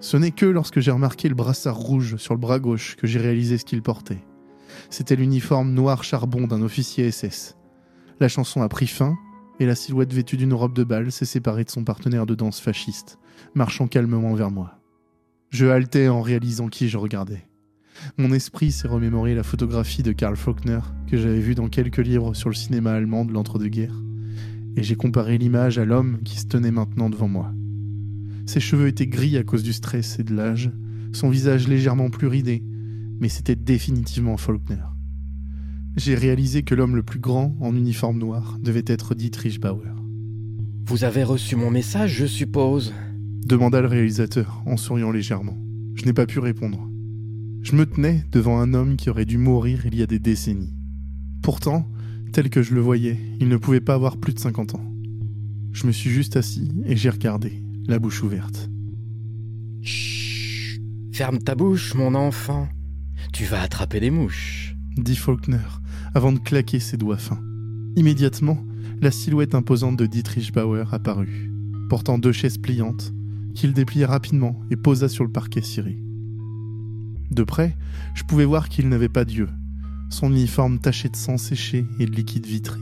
Ce n'est que lorsque j'ai remarqué le brassard rouge sur le bras gauche que j'ai réalisé ce qu'il portait. C'était l'uniforme noir charbon d'un officier SS. La chanson a pris fin, et la silhouette vêtue d'une robe de bal s'est séparée de son partenaire de danse fasciste, marchant calmement vers moi. Je haletais en réalisant qui je regardais. Mon esprit s'est remémoré la photographie de Karl Faulkner que j'avais vue dans quelques livres sur le cinéma allemand de l'entre-deux-guerres, et j'ai comparé l'image à l'homme qui se tenait maintenant devant moi. Ses cheveux étaient gris à cause du stress et de l'âge, son visage légèrement plus ridé, mais c'était définitivement Faulkner. J'ai réalisé que l'homme le plus grand en uniforme noir devait être Dietrich Bauer. Vous avez reçu mon message, je suppose? demanda le réalisateur en souriant légèrement. Je n'ai pas pu répondre. Je me tenais devant un homme qui aurait dû mourir il y a des décennies. Pourtant, tel que je le voyais, il ne pouvait pas avoir plus de 50 ans. Je me suis juste assis et j'ai regardé, la bouche ouverte. Chut Ferme ta bouche, mon enfant. Tu vas attraper des mouches. Dit Faulkner, avant de claquer ses doigts fins. Immédiatement, la silhouette imposante de Dietrich Bauer apparut, portant deux chaises pliantes, qu'il déplia rapidement et posa sur le parquet ciré. De près, je pouvais voir qu'il n'avait pas d'yeux, son uniforme taché de sang séché et de liquide vitré.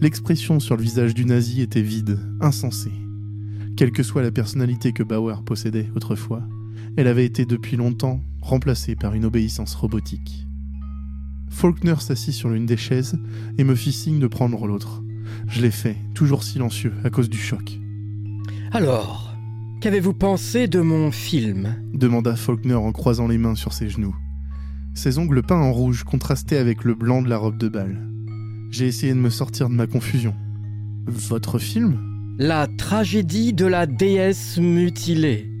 L'expression sur le visage du nazi était vide, insensée. Quelle que soit la personnalité que Bauer possédait autrefois, elle avait été depuis longtemps remplacée par une obéissance robotique. Faulkner s'assit sur l'une des chaises et me fit signe de prendre l'autre. Je l'ai fait, toujours silencieux à cause du choc. Alors, qu'avez-vous pensé de mon film? demanda Faulkner en croisant les mains sur ses genoux. Ses ongles peints en rouge contrastaient avec le blanc de la robe de bal. J'ai essayé de me sortir de ma confusion. Votre film? La tragédie de la déesse mutilée.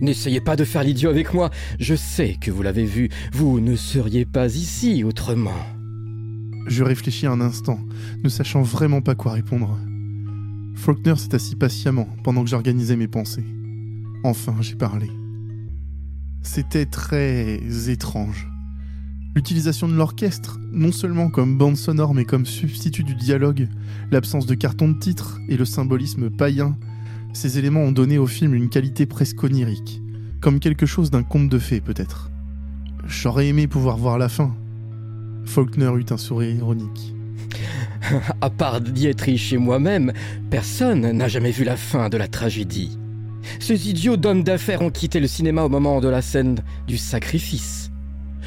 N'essayez pas de faire l'idiot avec moi, je sais que vous l'avez vu, vous ne seriez pas ici autrement. Je réfléchis un instant, ne sachant vraiment pas quoi répondre. Faulkner s'est assis patiemment pendant que j'organisais mes pensées. Enfin, j'ai parlé. C'était très étrange. L'utilisation de l'orchestre, non seulement comme bande sonore mais comme substitut du dialogue, l'absence de carton de titre et le symbolisme païen, ces éléments ont donné au film une qualité presque onirique, comme quelque chose d'un conte de fées peut-être. J'aurais aimé pouvoir voir la fin. Faulkner eut un sourire ironique. à part Dietrich et moi-même, personne n'a jamais vu la fin de la tragédie. Ces idiots d'hommes d'affaires ont quitté le cinéma au moment de la scène du sacrifice.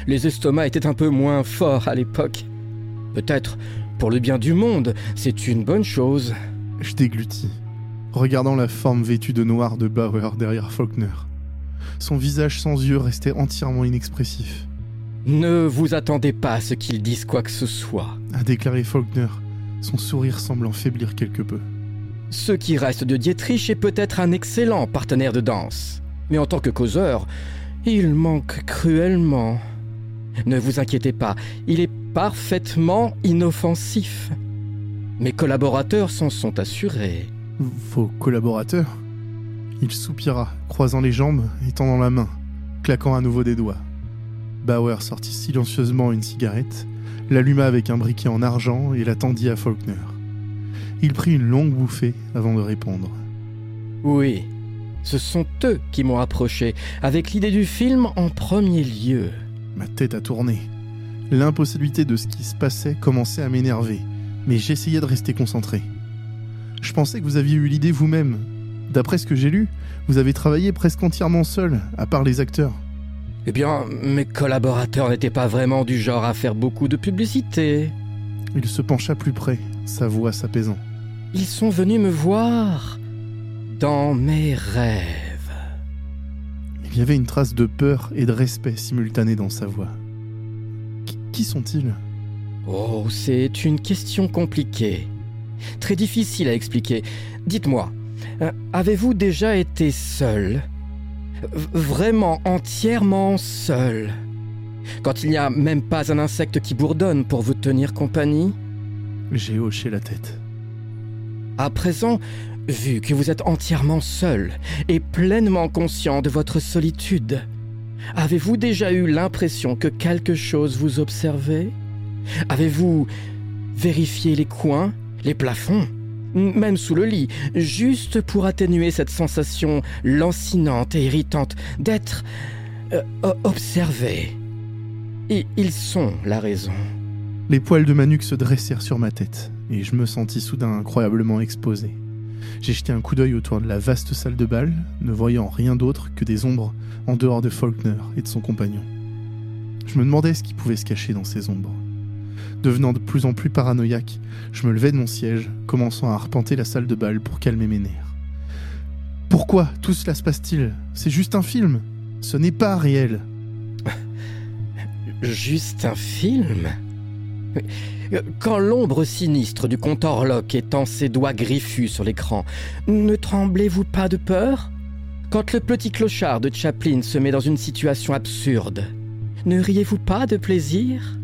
Les estomacs étaient un peu moins forts à l'époque. Peut-être, pour le bien du monde, c'est une bonne chose. Je déglutis, regardant la forme vêtue de noir de Bauer derrière Faulkner. Son visage sans yeux restait entièrement inexpressif. Ne vous attendez pas à ce qu'ils disent quoi que ce soit, a déclaré Faulkner, son sourire semblant faiblir quelque peu. Ce qui reste de Dietrich est peut-être un excellent partenaire de danse, mais en tant que causeur, il manque cruellement. Ne vous inquiétez pas, il est parfaitement inoffensif. Mes collaborateurs s'en sont assurés. Vos collaborateurs Il soupira, croisant les jambes et tendant la main, claquant à nouveau des doigts. Bauer sortit silencieusement une cigarette, l'alluma avec un briquet en argent et la tendit à Faulkner. Il prit une longue bouffée avant de répondre. Oui, ce sont eux qui m'ont approché, avec l'idée du film en premier lieu. Ma tête a tourné. L'impossibilité de ce qui se passait commençait à m'énerver, mais j'essayais de rester concentré. Je pensais que vous aviez eu l'idée vous-même. D'après ce que j'ai lu, vous avez travaillé presque entièrement seul, à part les acteurs. Eh bien, mes collaborateurs n'étaient pas vraiment du genre à faire beaucoup de publicité. Il se pencha plus près, sa voix s'apaisant. Ils sont venus me voir dans mes rêves. Il y avait une trace de peur et de respect simultanée dans sa voix. Qui, qui sont-ils? Oh, c'est une question compliquée. Très difficile à expliquer. Dites-moi, euh, avez-vous déjà été seul? V- Vraiment entièrement seul? Quand il n'y a même pas un insecte qui bourdonne pour vous tenir compagnie? J'ai hoché la tête. À présent, vu que vous êtes entièrement seul et pleinement conscient de votre solitude, avez-vous déjà eu l'impression que quelque chose vous observait? Avez-vous vérifié les coins, les plafonds, même sous le lit, juste pour atténuer cette sensation lancinante et irritante d'être euh, observé Et ils sont la raison. Les poils de ma nuque se dressèrent sur ma tête, et je me sentis soudain incroyablement exposé. J'ai jeté un coup d'œil autour de la vaste salle de bal, ne voyant rien d'autre que des ombres en dehors de Faulkner et de son compagnon. Je me demandais ce qui pouvait se cacher dans ces ombres. Devenant de plus en plus paranoïaque, je me levai de mon siège, commençant à arpenter la salle de bal pour calmer mes nerfs. Pourquoi tout cela se passe-t-il? C'est juste un film? Ce n'est pas réel. Juste un film? Quand l'ombre sinistre du comte Orlock étend ses doigts griffus sur l'écran, ne tremblez-vous pas de peur? Quand le petit clochard de Chaplin se met dans une situation absurde, ne riez-vous pas de plaisir?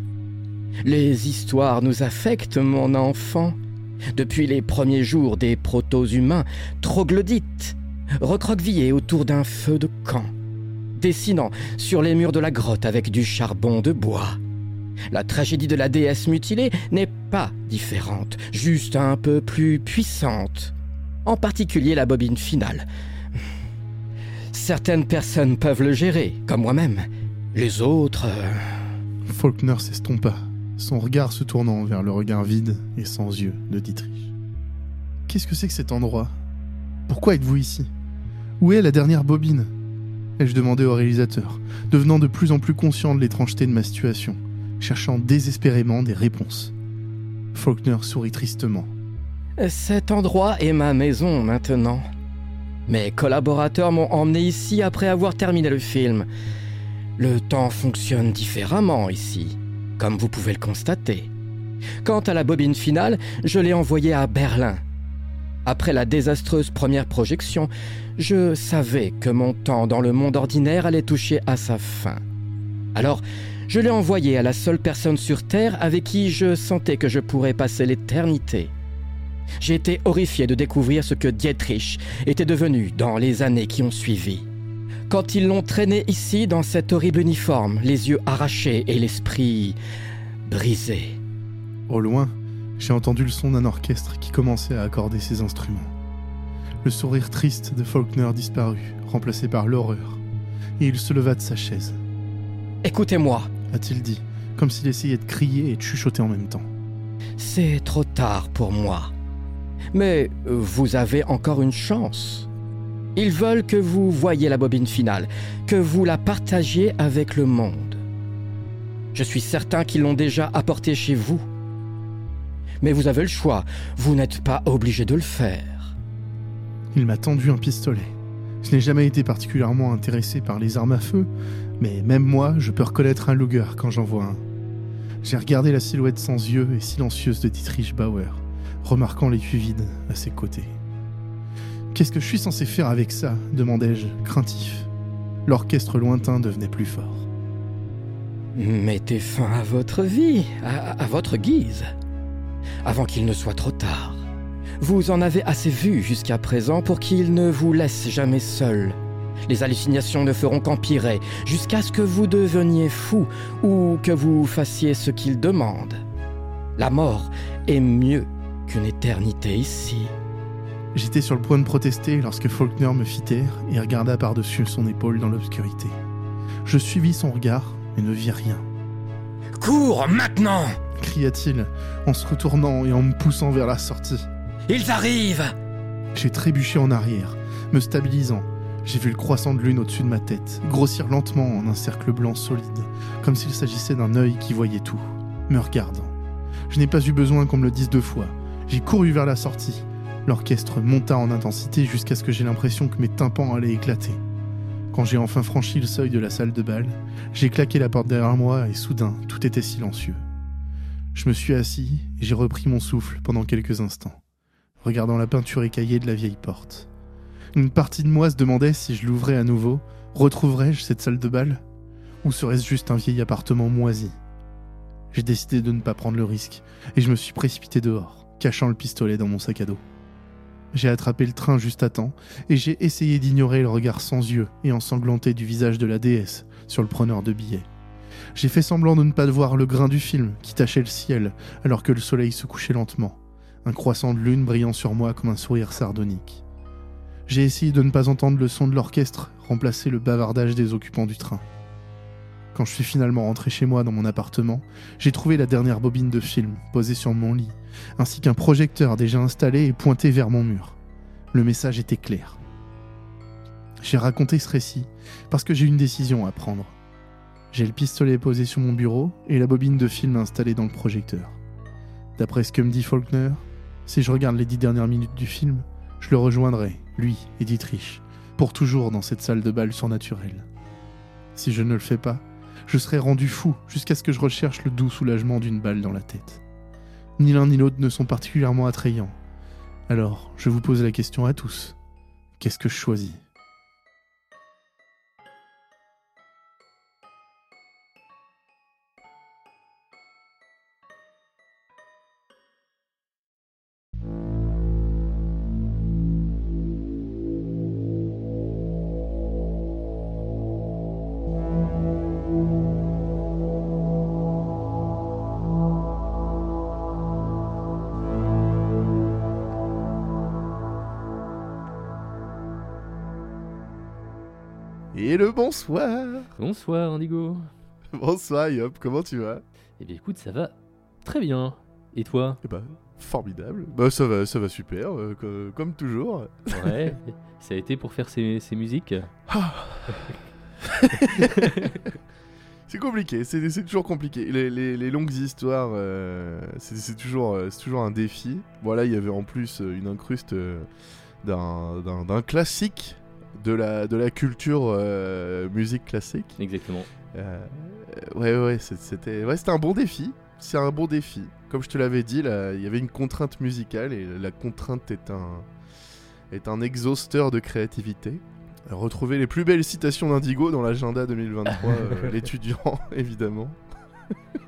Les histoires nous affectent, mon enfant. Depuis les premiers jours des proto-humains, troglodytes, recroquevillés autour d'un feu de camp, dessinant sur les murs de la grotte avec du charbon de bois la tragédie de la déesse mutilée n'est pas différente, juste un peu plus puissante. En particulier la bobine finale. Certaines personnes peuvent le gérer, comme moi-même. Les autres... Euh, Faulkner s'estompa, son regard se tournant vers le regard vide et sans yeux de Dietrich. Qu'est-ce que c'est que cet endroit? Pourquoi êtes-vous ici? Où est la dernière bobine? ai-je demandé au réalisateur, devenant de plus en plus conscient de l'étrangeté de ma situation cherchant désespérément des réponses. Faulkner sourit tristement. Cet endroit est ma maison maintenant. Mes collaborateurs m'ont emmené ici après avoir terminé le film. Le temps fonctionne différemment ici, comme vous pouvez le constater. Quant à la bobine finale, je l'ai envoyée à Berlin. Après la désastreuse première projection, je savais que mon temps dans le monde ordinaire allait toucher à sa fin. Alors, je l'ai envoyé à la seule personne sur Terre avec qui je sentais que je pourrais passer l'éternité. J'ai été horrifié de découvrir ce que Dietrich était devenu dans les années qui ont suivi. Quand ils l'ont traîné ici dans cet horrible uniforme, les yeux arrachés et l'esprit brisé. Au loin, j'ai entendu le son d'un orchestre qui commençait à accorder ses instruments. Le sourire triste de Faulkner disparut, remplacé par l'horreur, et il se leva de sa chaise. Écoutez-moi, a-t-il dit, comme s'il essayait de crier et de chuchoter en même temps. C'est trop tard pour moi. Mais vous avez encore une chance. Ils veulent que vous voyiez la bobine finale, que vous la partagiez avec le monde. Je suis certain qu'ils l'ont déjà apportée chez vous. Mais vous avez le choix, vous n'êtes pas obligé de le faire. Il m'a tendu un pistolet. Je n'ai jamais été particulièrement intéressé par les armes à feu, mais même moi, je peux reconnaître un Luger quand j'en vois un. J'ai regardé la silhouette sans yeux et silencieuse de Dietrich Bauer, remarquant l'étui vide à ses côtés. Qu'est-ce que je suis censé faire avec ça demandai-je, craintif. L'orchestre lointain devenait plus fort. Mettez fin à votre vie, à, votre guise, avant qu'il ne soit trop tard. Vous en avez assez vu jusqu'à présent pour qu'il ne vous laisse jamais seul les hallucinations ne feront qu'empirer jusqu'à ce que vous deveniez fou ou que vous fassiez ce qu'il demande. La mort est mieux qu'une éternité ici. J'étais sur le point de protester lorsque Faulkner me fit taire et regarda par-dessus son épaule dans l'obscurité. Je suivis son regard et ne vis rien. Cours maintenant cria-t-il en se retournant et en me poussant vers la sortie. Ils arrivent J'ai trébuché en arrière, me stabilisant j'ai vu le croissant de lune au-dessus de ma tête, grossir lentement en un cercle blanc solide, comme s'il s'agissait d'un œil qui voyait tout, me regardant. Je n'ai pas eu besoin qu'on me le dise deux fois. J'ai couru vers la sortie. L'orchestre monta en intensité jusqu'à ce que j'ai l'impression que mes tympans allaient éclater. Quand j'ai enfin franchi le seuil de la salle de bal, j'ai claqué la porte derrière moi et soudain, tout était silencieux. Je me suis assis et j'ai repris mon souffle pendant quelques instants, regardant la peinture écaillée de la vieille porte. Une partie de moi se demandait si je l'ouvrais à nouveau, retrouverais-je cette salle de bal Ou serait-ce juste un vieil appartement moisi J'ai décidé de ne pas prendre le risque et je me suis précipité dehors, cachant le pistolet dans mon sac à dos. J'ai attrapé le train juste à temps et j'ai essayé d'ignorer le regard sans yeux et ensanglanté du visage de la déesse sur le preneur de billets. J'ai fait semblant de ne pas voir le grain du film qui tachait le ciel alors que le soleil se couchait lentement, un croissant de lune brillant sur moi comme un sourire sardonique. J'ai essayé de ne pas entendre le son de l'orchestre remplacer le bavardage des occupants du train. Quand je suis finalement rentré chez moi dans mon appartement, j'ai trouvé la dernière bobine de film posée sur mon lit, ainsi qu'un projecteur déjà installé et pointé vers mon mur. Le message était clair. J'ai raconté ce récit parce que j'ai une décision à prendre. J'ai le pistolet posé sur mon bureau et la bobine de film installée dans le projecteur. D'après ce que me dit Faulkner, si je regarde les dix dernières minutes du film, je le rejoindrai, lui et Dietrich, pour toujours dans cette salle de bal surnaturelle. Si je ne le fais pas, je serai rendu fou jusqu'à ce que je recherche le doux soulagement d'une balle dans la tête. Ni l'un ni l'autre ne sont particulièrement attrayants. Alors, je vous pose la question à tous. Qu'est-ce que je choisis? Et le bonsoir Bonsoir Indigo. Bonsoir Yop, comment tu vas? Eh bien écoute, ça va très bien. Et toi? Eh bah, formidable. Bah ça va, ça va super, euh, co- comme toujours. Ouais, ça a été pour faire ces, ces musiques C'est compliqué, c'est c'est toujours compliqué. Les, les- les longues histoires, euh, c'est c'est toujours, euh, c'est toujours un défi. Voilà, il y avait en plus euh, une incruste euh, d'un d'un- d'un classique de la, de la culture euh, musique classique. Exactement. Euh, ouais, ouais, c'était ouais, un bon défi. C'est un bon défi. Comme je te l'avais dit, il y avait une contrainte musicale et la contrainte est un, est un exhausteur de créativité. Retrouvez les plus belles citations d'Indigo dans l'agenda 2023, euh, l'étudiant, évidemment.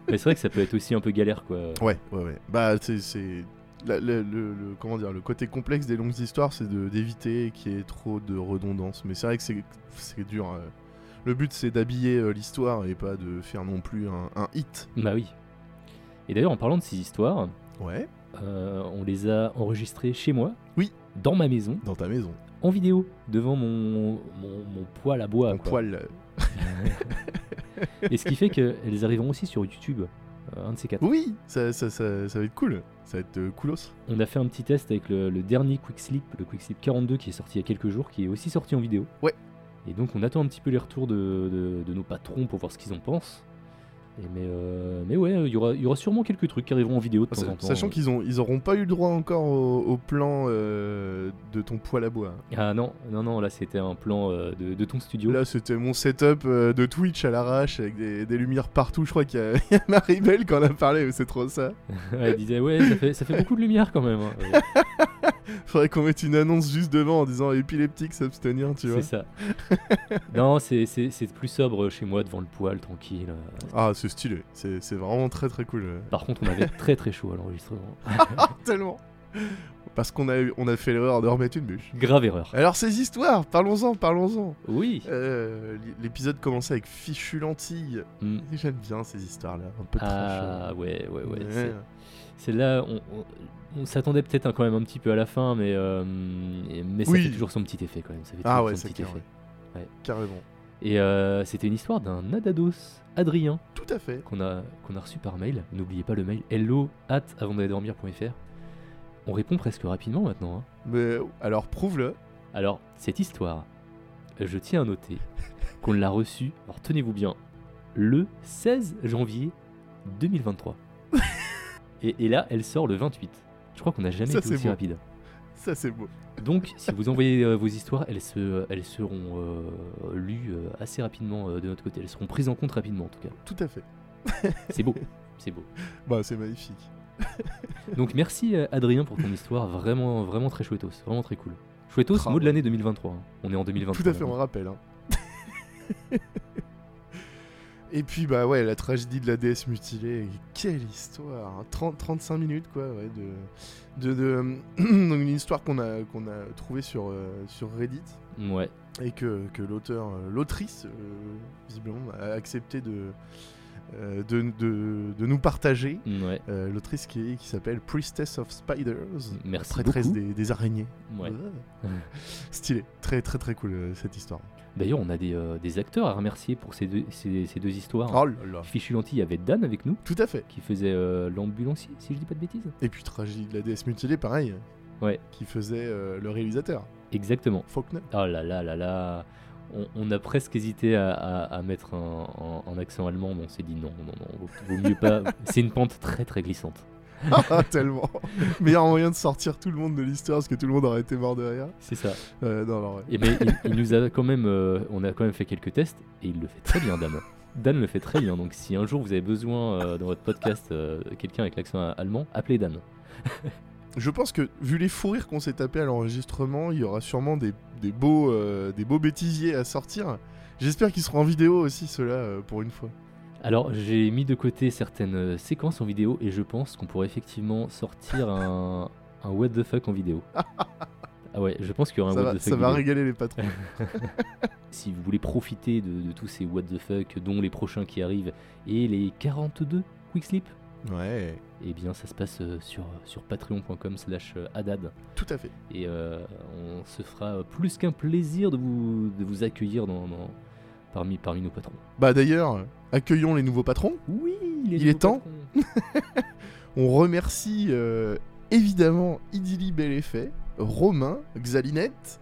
Mais c'est vrai que ça peut être aussi un peu galère quoi. Ouais, ouais, ouais. Bah, c'est. La- le, le- le- comment dire, le côté complexe des longues histoires, c'est de- d'éviter qu'il y ait trop de redondance. Mais c'est vrai que c'est- dur. euh. Le but, c'est d'habiller euh, l'histoire et pas de faire non plus un, un hit. Bah oui. Et d'ailleurs en parlant de ces histoires, Ouais, euh, on les a enregistrées chez moi. Oui. Dans ma maison, dans ta maison. en vidéo, devant mon, mon, mon poêle à bois. Quoi. euh, Et ce qui fait qu'elles arriveront aussi sur YouTube. Euh, un de ces quatre. Oui, ça, ça, ça, ça va être cool. Ça va être euh, coolos. On a fait un petit test avec le, le dernier Quick Slip, le Quick Slip 42 qui est sorti il y a quelques jours, qui est aussi sorti en vidéo. Ouais. Et donc on attend un petit peu les retours de, de- de nos patrons pour voir ce qu'ils en pensent. Et mais, euh, mais ouais, il y aura, y aura sûrement quelques trucs qui arriveront en vidéo de temps en temps. Sachant qu'ils ont, ils auront pas eu le droit encore au, au plan euh, de ton poêle à bois. Ah non, non, non, là c'était un plan euh, de, de ton studio. Là, c'était mon setup euh, de Twitch à l'arrache avec des, des lumières partout. Je crois qu'il y a, il y a Maribel qui en a parlé, c'est trop ça. Elle disait ouais, ça fait, ça fait beaucoup de lumière quand même. hein. Ouais, Faudrait qu'on mette une annonce juste devant en disant épileptique s'abstenir, tu vois. c'est ça. non, c'est plus sobre chez moi devant le poêle, tranquille. Ah, c'est stylé. C'est vraiment très très cool. Par contre, on avait très très chaud à l'enregistrement. Tellement. Parce qu'on a, eu- on a fait l'erreur de remettre une bûche. Grave erreur. Alors, ces histoires, parlons-en, parlons-en. Oui. Euh, L'épisode commençait avec fichu lentille. Mm. Et J'aime bien ces histoires-là, un peu Ah ouais, ouais, ouais. Ouais. c'est- on, on- on s'attendait peut-être un- quand même un petit peu à la fin, mais, euh, mais ça Oui. fait toujours son petit effet quand même. Ça fait Ah ouais, c'est petit clair, effet. Carrément. Et euh, c'était une histoire d'un Nadados, Adrien, Tout à fait. qu'on a, qu'on a reçu par mail. N'oubliez pas le mail hello at avant d'aller dormir.fr. On répond presque rapidement maintenant. hein. Mais alors, prouve-le. Alors, cette histoire, je tiens à noter qu'on l'a reçue, alors tenez-vous bien, le 16 janvier 2023. et, et là, elle sort le 28. Je crois qu'on n'a jamais Ça, été aussi beau. rapide. Ça, c'est beau. Donc, si vous envoyez euh, vos histoires, elles, se, elles seront euh, lues euh, assez rapidement de notre côté. Elles seront prises en compte rapidement, en tout cas. Tout à fait. C'est beau. C'est beau. Bah, c'est magnifique. Donc, merci Adrien pour ton histoire. Vraiment, vraiment très chouettos. Vraiment très cool. Chouettos, mot de l'année 2023. hein. On est en 2023. Tout à fait, on rappelle. hein. Et puis bah ouais, la tragédie de la déesse mutilée, quelle histoire hein. 30, 35 minutes quoi, ouais, de, de, de- donc une histoire qu'on a, qu'on a trouvée sur, euh, sur Reddit Ouais. et que, que l'auteur, euh, l'autrice, euh, visiblement, a accepté de, euh, de, de, de nous partager. Ouais. Euh, l'autrice qui, qui s'appelle Priestess of Spiders, Merci prêtresse beaucoup. des, des araignées. Ouais. Stylé, très très très cool euh, cette histoire. D'ailleurs, on a des, euh, des acteurs à remercier pour ces deux, ces, ces deux histoires. Oh là. Fichu Lentille, il y avait Dan avec nous, Tout à fait. qui faisait euh, l'ambulancier, si je dis pas de bêtises. Et puis tragédie de la déesse mutilée, pareil. Ouais. Qui faisait euh, le réalisateur, Exactement. Faulkner. Oh là là là là. On, on a presque hésité à, à- à mettre un, un- un accent allemand, mais on s'est dit non, non, non, vaut mieux pas. C'est une pente très très glissante. Ah, tellement. Meilleur moyen de sortir tout le monde de l'histoire parce que tout le monde aurait été mort de rire. C'est ça. Euh, non, non, ouais. Et mais il, il nous a quand même, euh, on a quand même fait quelques tests et il le fait très bien, Dan. Dan le fait très bien. Donc si un jour vous avez besoin euh, dans votre podcast euh, quelqu'un avec l'accent allemand, appelez Dan. Je pense que vu les fous rires qu'on s'est tapé à l'enregistrement, il y aura sûrement des, des beaux, des beaux bêtisiers à sortir. J'espère qu'ils seront en vidéo aussi, ceux-là, pour une fois. Alors j'ai mis de côté certaines euh, séquences en vidéo et je pense qu'on pourrait effectivement sortir un, un what the fuck en vidéo. Ah ouais, je pense qu'il y aura un Ça, what va, the ça fuck. va vidéo. régaler les patrons. Si vous voulez profiter de, de tous ces what the fuck, dont les prochains qui arrivent et les 42 quick slip, Ouais, eh bien ça se passe euh, sur, sur patreon.com slash euh, adad. tout à fait. Et euh, on se fera plus qu'un plaisir de vous, de vous accueillir dans, dans- parmi, parmi nos patrons. Bah d'ailleurs, accueillons les nouveaux patrons. Oui, Il est temps. On remercie euh, évidemment Idili Bel Effet, Romain, Xalinette,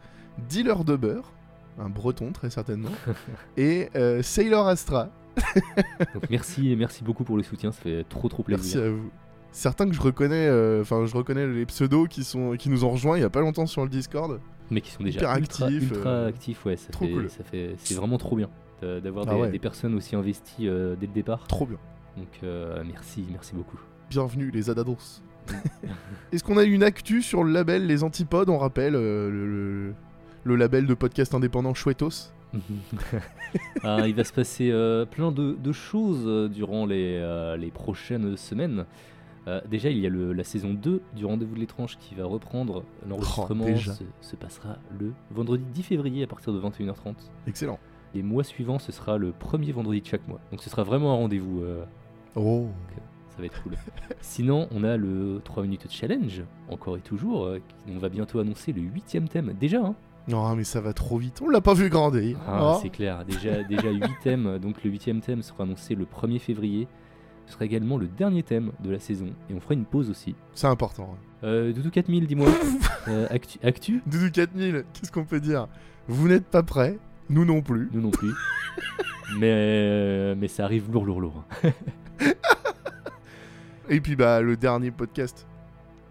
Dealer de beurre, un breton très certainement, et euh, Sailor Astra. Donc merci, merci beaucoup pour le soutien, ça fait trop trop Merci plaisir. à vous. Certains que je reconnais, euh, enfin je reconnais les pseudos qui sont qui nous ont rejoints il y a pas longtemps sur le Discord. Mais qui sont déjà ultra, actifs, ultra actifs, ouais, ça trop fait, cool. ça fait, c'est vraiment trop bien euh, d'avoir Ah des, ouais. des personnes aussi investies euh, dès le départ. Trop bien. Donc euh, merci, merci beaucoup. Bienvenue les Adados. Est-ce qu'on a une actu sur le label Les Antipodes On rappelle euh, le, le- label de podcast indépendant Chouettos? Ah, il va se passer plein de, de choses durant les, les prochaines semaines. Euh, déjà, il y a le- la saison 2 du Rendez-vous de l'étrange qui va reprendre. L'enregistrement Oh, se passera le vendredi 10 février à partir de 21h30. Excellent. Les mois suivants, ce sera le premier vendredi de chaque mois. Donc ce sera vraiment un rendez-vous. euh, Oh. ça va être cool. Sinon, on a le 3 minutes challenge, encore et toujours. euh, on va bientôt annoncer le huitième thème. Déjà, hein Non mais ça va trop vite. On l'a pas vu grandir. Ah, Oh. C'est clair, déjà, déjà 8 thèmes. Donc le huitième thème sera annoncé le 1er février. Ce sera également le dernier thème de la saison. Et on fera une pause aussi. C'est important. Euh, Doudou 4000, dis-moi. Euh, actu, actu? Doudou 4000, qu'est-ce qu'on peut dire? Vous n'êtes pas prêts, nous non plus. Nous non plus. mais, euh, mais ça arrive lourd, lourd, lourd. Et puis bah le dernier podcast,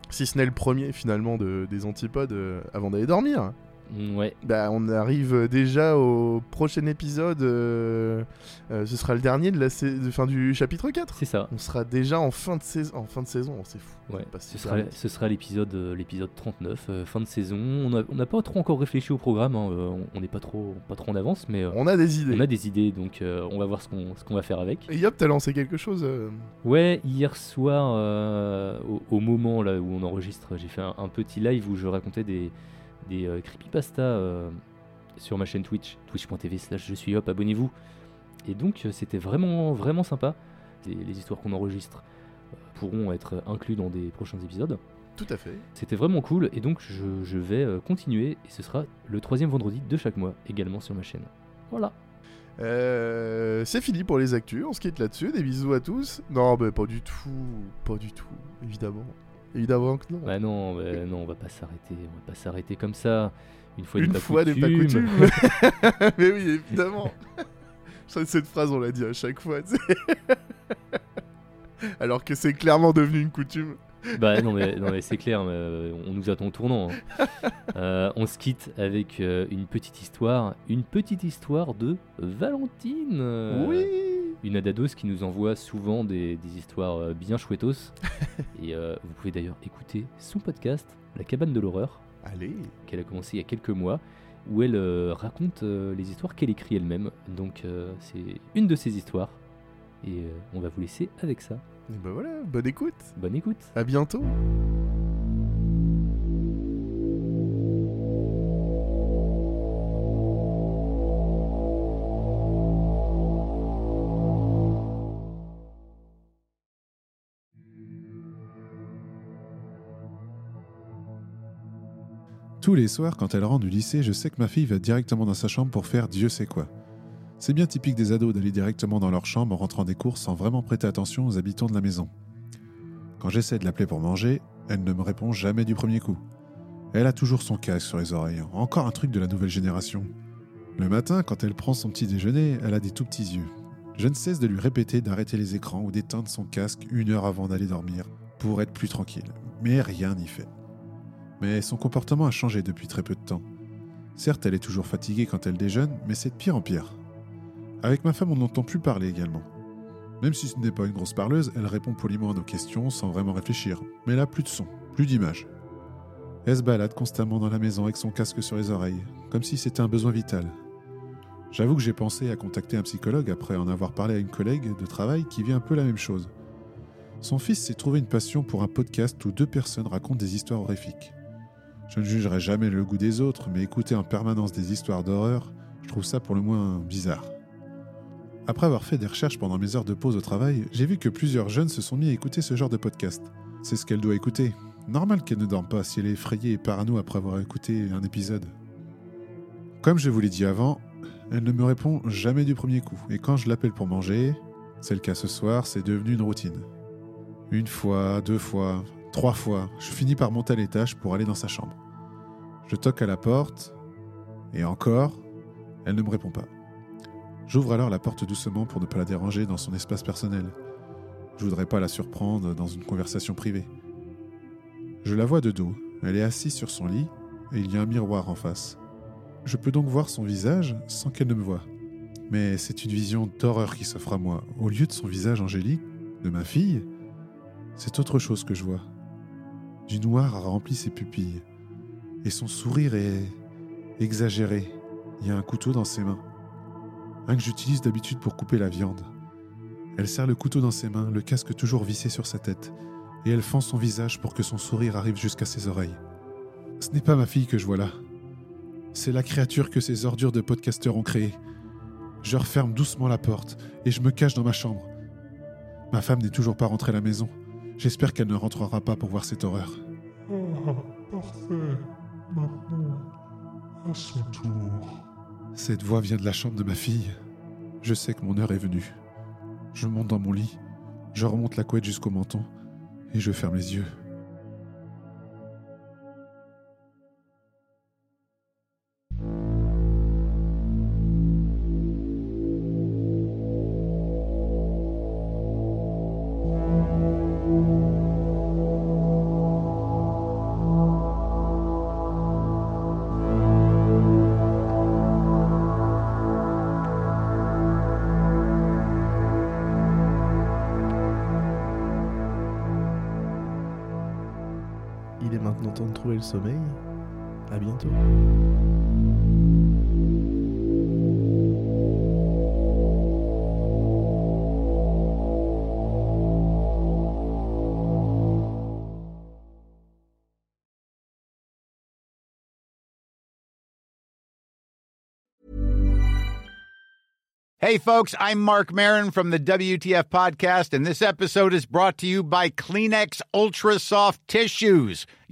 si ce n'est le premier finalement de, des antipodes euh, avant d'aller dormir. Mm, Ouais, Bah on arrive déjà au prochain épisode, euh, euh, ce sera le dernier de la de fin du chapitre 4. c'est ça. On sera déjà en fin de saison, en fin de saison, c'est fou. Ouais, ce sera, vite. ce sera l'épisode euh, l'épisode 39, euh, fin de saison. On n'a pas trop encore réfléchi au programme, hein, euh, on- n'est pas trop, pas trop en avance, mais euh, On a des idées. on a des idées, donc euh, on va voir ce qu'on ce qu'on va faire avec. Et Yop, t'as lancé quelque chose euh, Ouais, hier soir, euh, au, au moment là où on enregistre, j'ai fait un, un petit live où je racontais des, des euh, creepypasta euh, sur ma chaîne Twitch, twitch.tv slash je suis hop, abonnez-vous. Et donc euh, c'était vraiment vraiment sympa. Les, les histoires qu'on enregistre pourront être inclus dans des prochains épisodes. Tout à fait. C'était vraiment cool et donc je, je vais continuer et ce sera le troisième vendredi de chaque mois également sur ma chaîne. Voilà. Euh, c'est fini pour les actus, on se quitte là-dessus, des bisous à tous. Non, bah pas du tout, pas du tout, évidemment. Évidemment que non. Bah non, bah non, on va pas s'arrêter, on va pas s'arrêter comme ça. Une fois Une n'est pas fois n'est pas coutume. Mais oui, évidemment. Cette phrase, on l'a dit à chaque fois. Alors que c'est clairement devenu une coutume. Bah non mais, non, mais c'est clair, mais, euh, on nous attend au tournant. hein. Euh, on se quitte avec euh, une petite histoire, une petite histoire de Valentine. euh, oui. Une adados qui nous envoie souvent des, des histoires euh, bien chouettos. Et euh, vous pouvez d'ailleurs écouter son podcast, La cabane de l'horreur, Allez. qu'elle a commencé il y a quelques mois, où elle euh, raconte euh, les histoires qu'elle écrit elle-même. Donc euh, c'est une de ses histoires. Et euh, on va vous laisser avec ça. Et bah voilà, bonne écoute. Bonne écoute. À bientôt. Tous les soirs, quand elle rentre du lycée, je sais que ma fille va directement dans sa chambre pour faire Dieu sait quoi. C'est bien typique des ados d'aller directement dans leur chambre en rentrant des cours sans vraiment prêter attention aux habitants de la maison. Quand j'essaie de l'appeler pour manger, elle ne me répond jamais du premier coup. Elle a toujours son casque sur les oreilles, encore un truc de la nouvelle génération. Le matin, quand elle prend son petit déjeuner, elle a des tout petits yeux. Je ne cesse de lui répéter d'arrêter les écrans ou d'éteindre son casque une heure avant d'aller dormir, pour être plus tranquille. Mais rien n'y fait. Mais son comportement a changé depuis très peu de temps. Certes, elle est toujours fatiguée quand elle déjeune, mais c'est de pire en pire. Avec ma femme, on n'entend plus parler également. Même si ce n'est pas une grosse parleuse, elle répond poliment à nos questions sans vraiment réfléchir. Mais a plus de son, plus d'image. Elle se balade constamment dans la maison avec son casque sur les oreilles, comme si c'était un besoin vital. J'avoue que j'ai pensé à contacter un psychologue après en avoir parlé à une collègue de travail qui vit un peu la même chose. Son fils s'est trouvé une passion pour un podcast où deux personnes racontent des histoires horrifiques. Je ne jugerai jamais le goût des autres, mais écouter en permanence des histoires d'horreur, je trouve ça pour le moins bizarre. Après avoir fait des recherches pendant mes heures de pause au travail, j'ai vu que plusieurs jeunes se sont mis à écouter ce genre de podcast. C'est ce qu'elle doit écouter. Normal qu'elle ne dorme pas si elle est effrayée et parano après avoir écouté un épisode. Comme je vous l'ai dit avant, elle ne me répond jamais du premier coup, et quand je l'appelle pour manger, c'est le cas ce soir, c'est devenu une routine. Une fois, deux fois, trois fois, je finis par monter à l'étage pour aller dans sa chambre. Je toque à la porte, et encore, elle ne me répond pas. J'ouvre alors la porte doucement pour ne pas la déranger dans son espace personnel. Je voudrais pas la surprendre dans une conversation privée. Je la vois de dos. Elle est assise sur son lit et il y a un miroir en face. Je peux donc voir son visage sans qu'elle ne me voie. Mais c'est une vision d'horreur qui s'offre à moi. Au lieu de son visage angélique, de ma fille, c'est autre chose que je vois. Du noir a rempli ses pupilles. Et son sourire est exagéré. Il y a un couteau dans ses mains. Un que j'utilise d'habitude pour couper la viande. Elle serre le couteau dans ses mains, le casque toujours vissé sur sa tête, et elle fend son visage pour que son sourire arrive jusqu'à ses oreilles. Ce n'est pas ma fille que je vois là. C'est la créature que ces ordures de podcasteurs ont créée. Je referme doucement la porte et je me cache dans ma chambre. Ma femme n'est toujours pas rentrée à la maison. J'espère qu'elle ne rentrera pas pour voir cette horreur. parfait. Maintenant, à son tour. Cette voix vient de la chambre de ma fille. Je sais que mon heure est venue. Je monte dans mon lit, je remonte la couette jusqu'au menton et je ferme les yeux. Maintenant temps de trouver le sommeil. À bientôt. Hey, folks, I'm Mark Marin from the WTF Podcast, and this episode is brought to you by Kleenex Ultra Soft Tissues,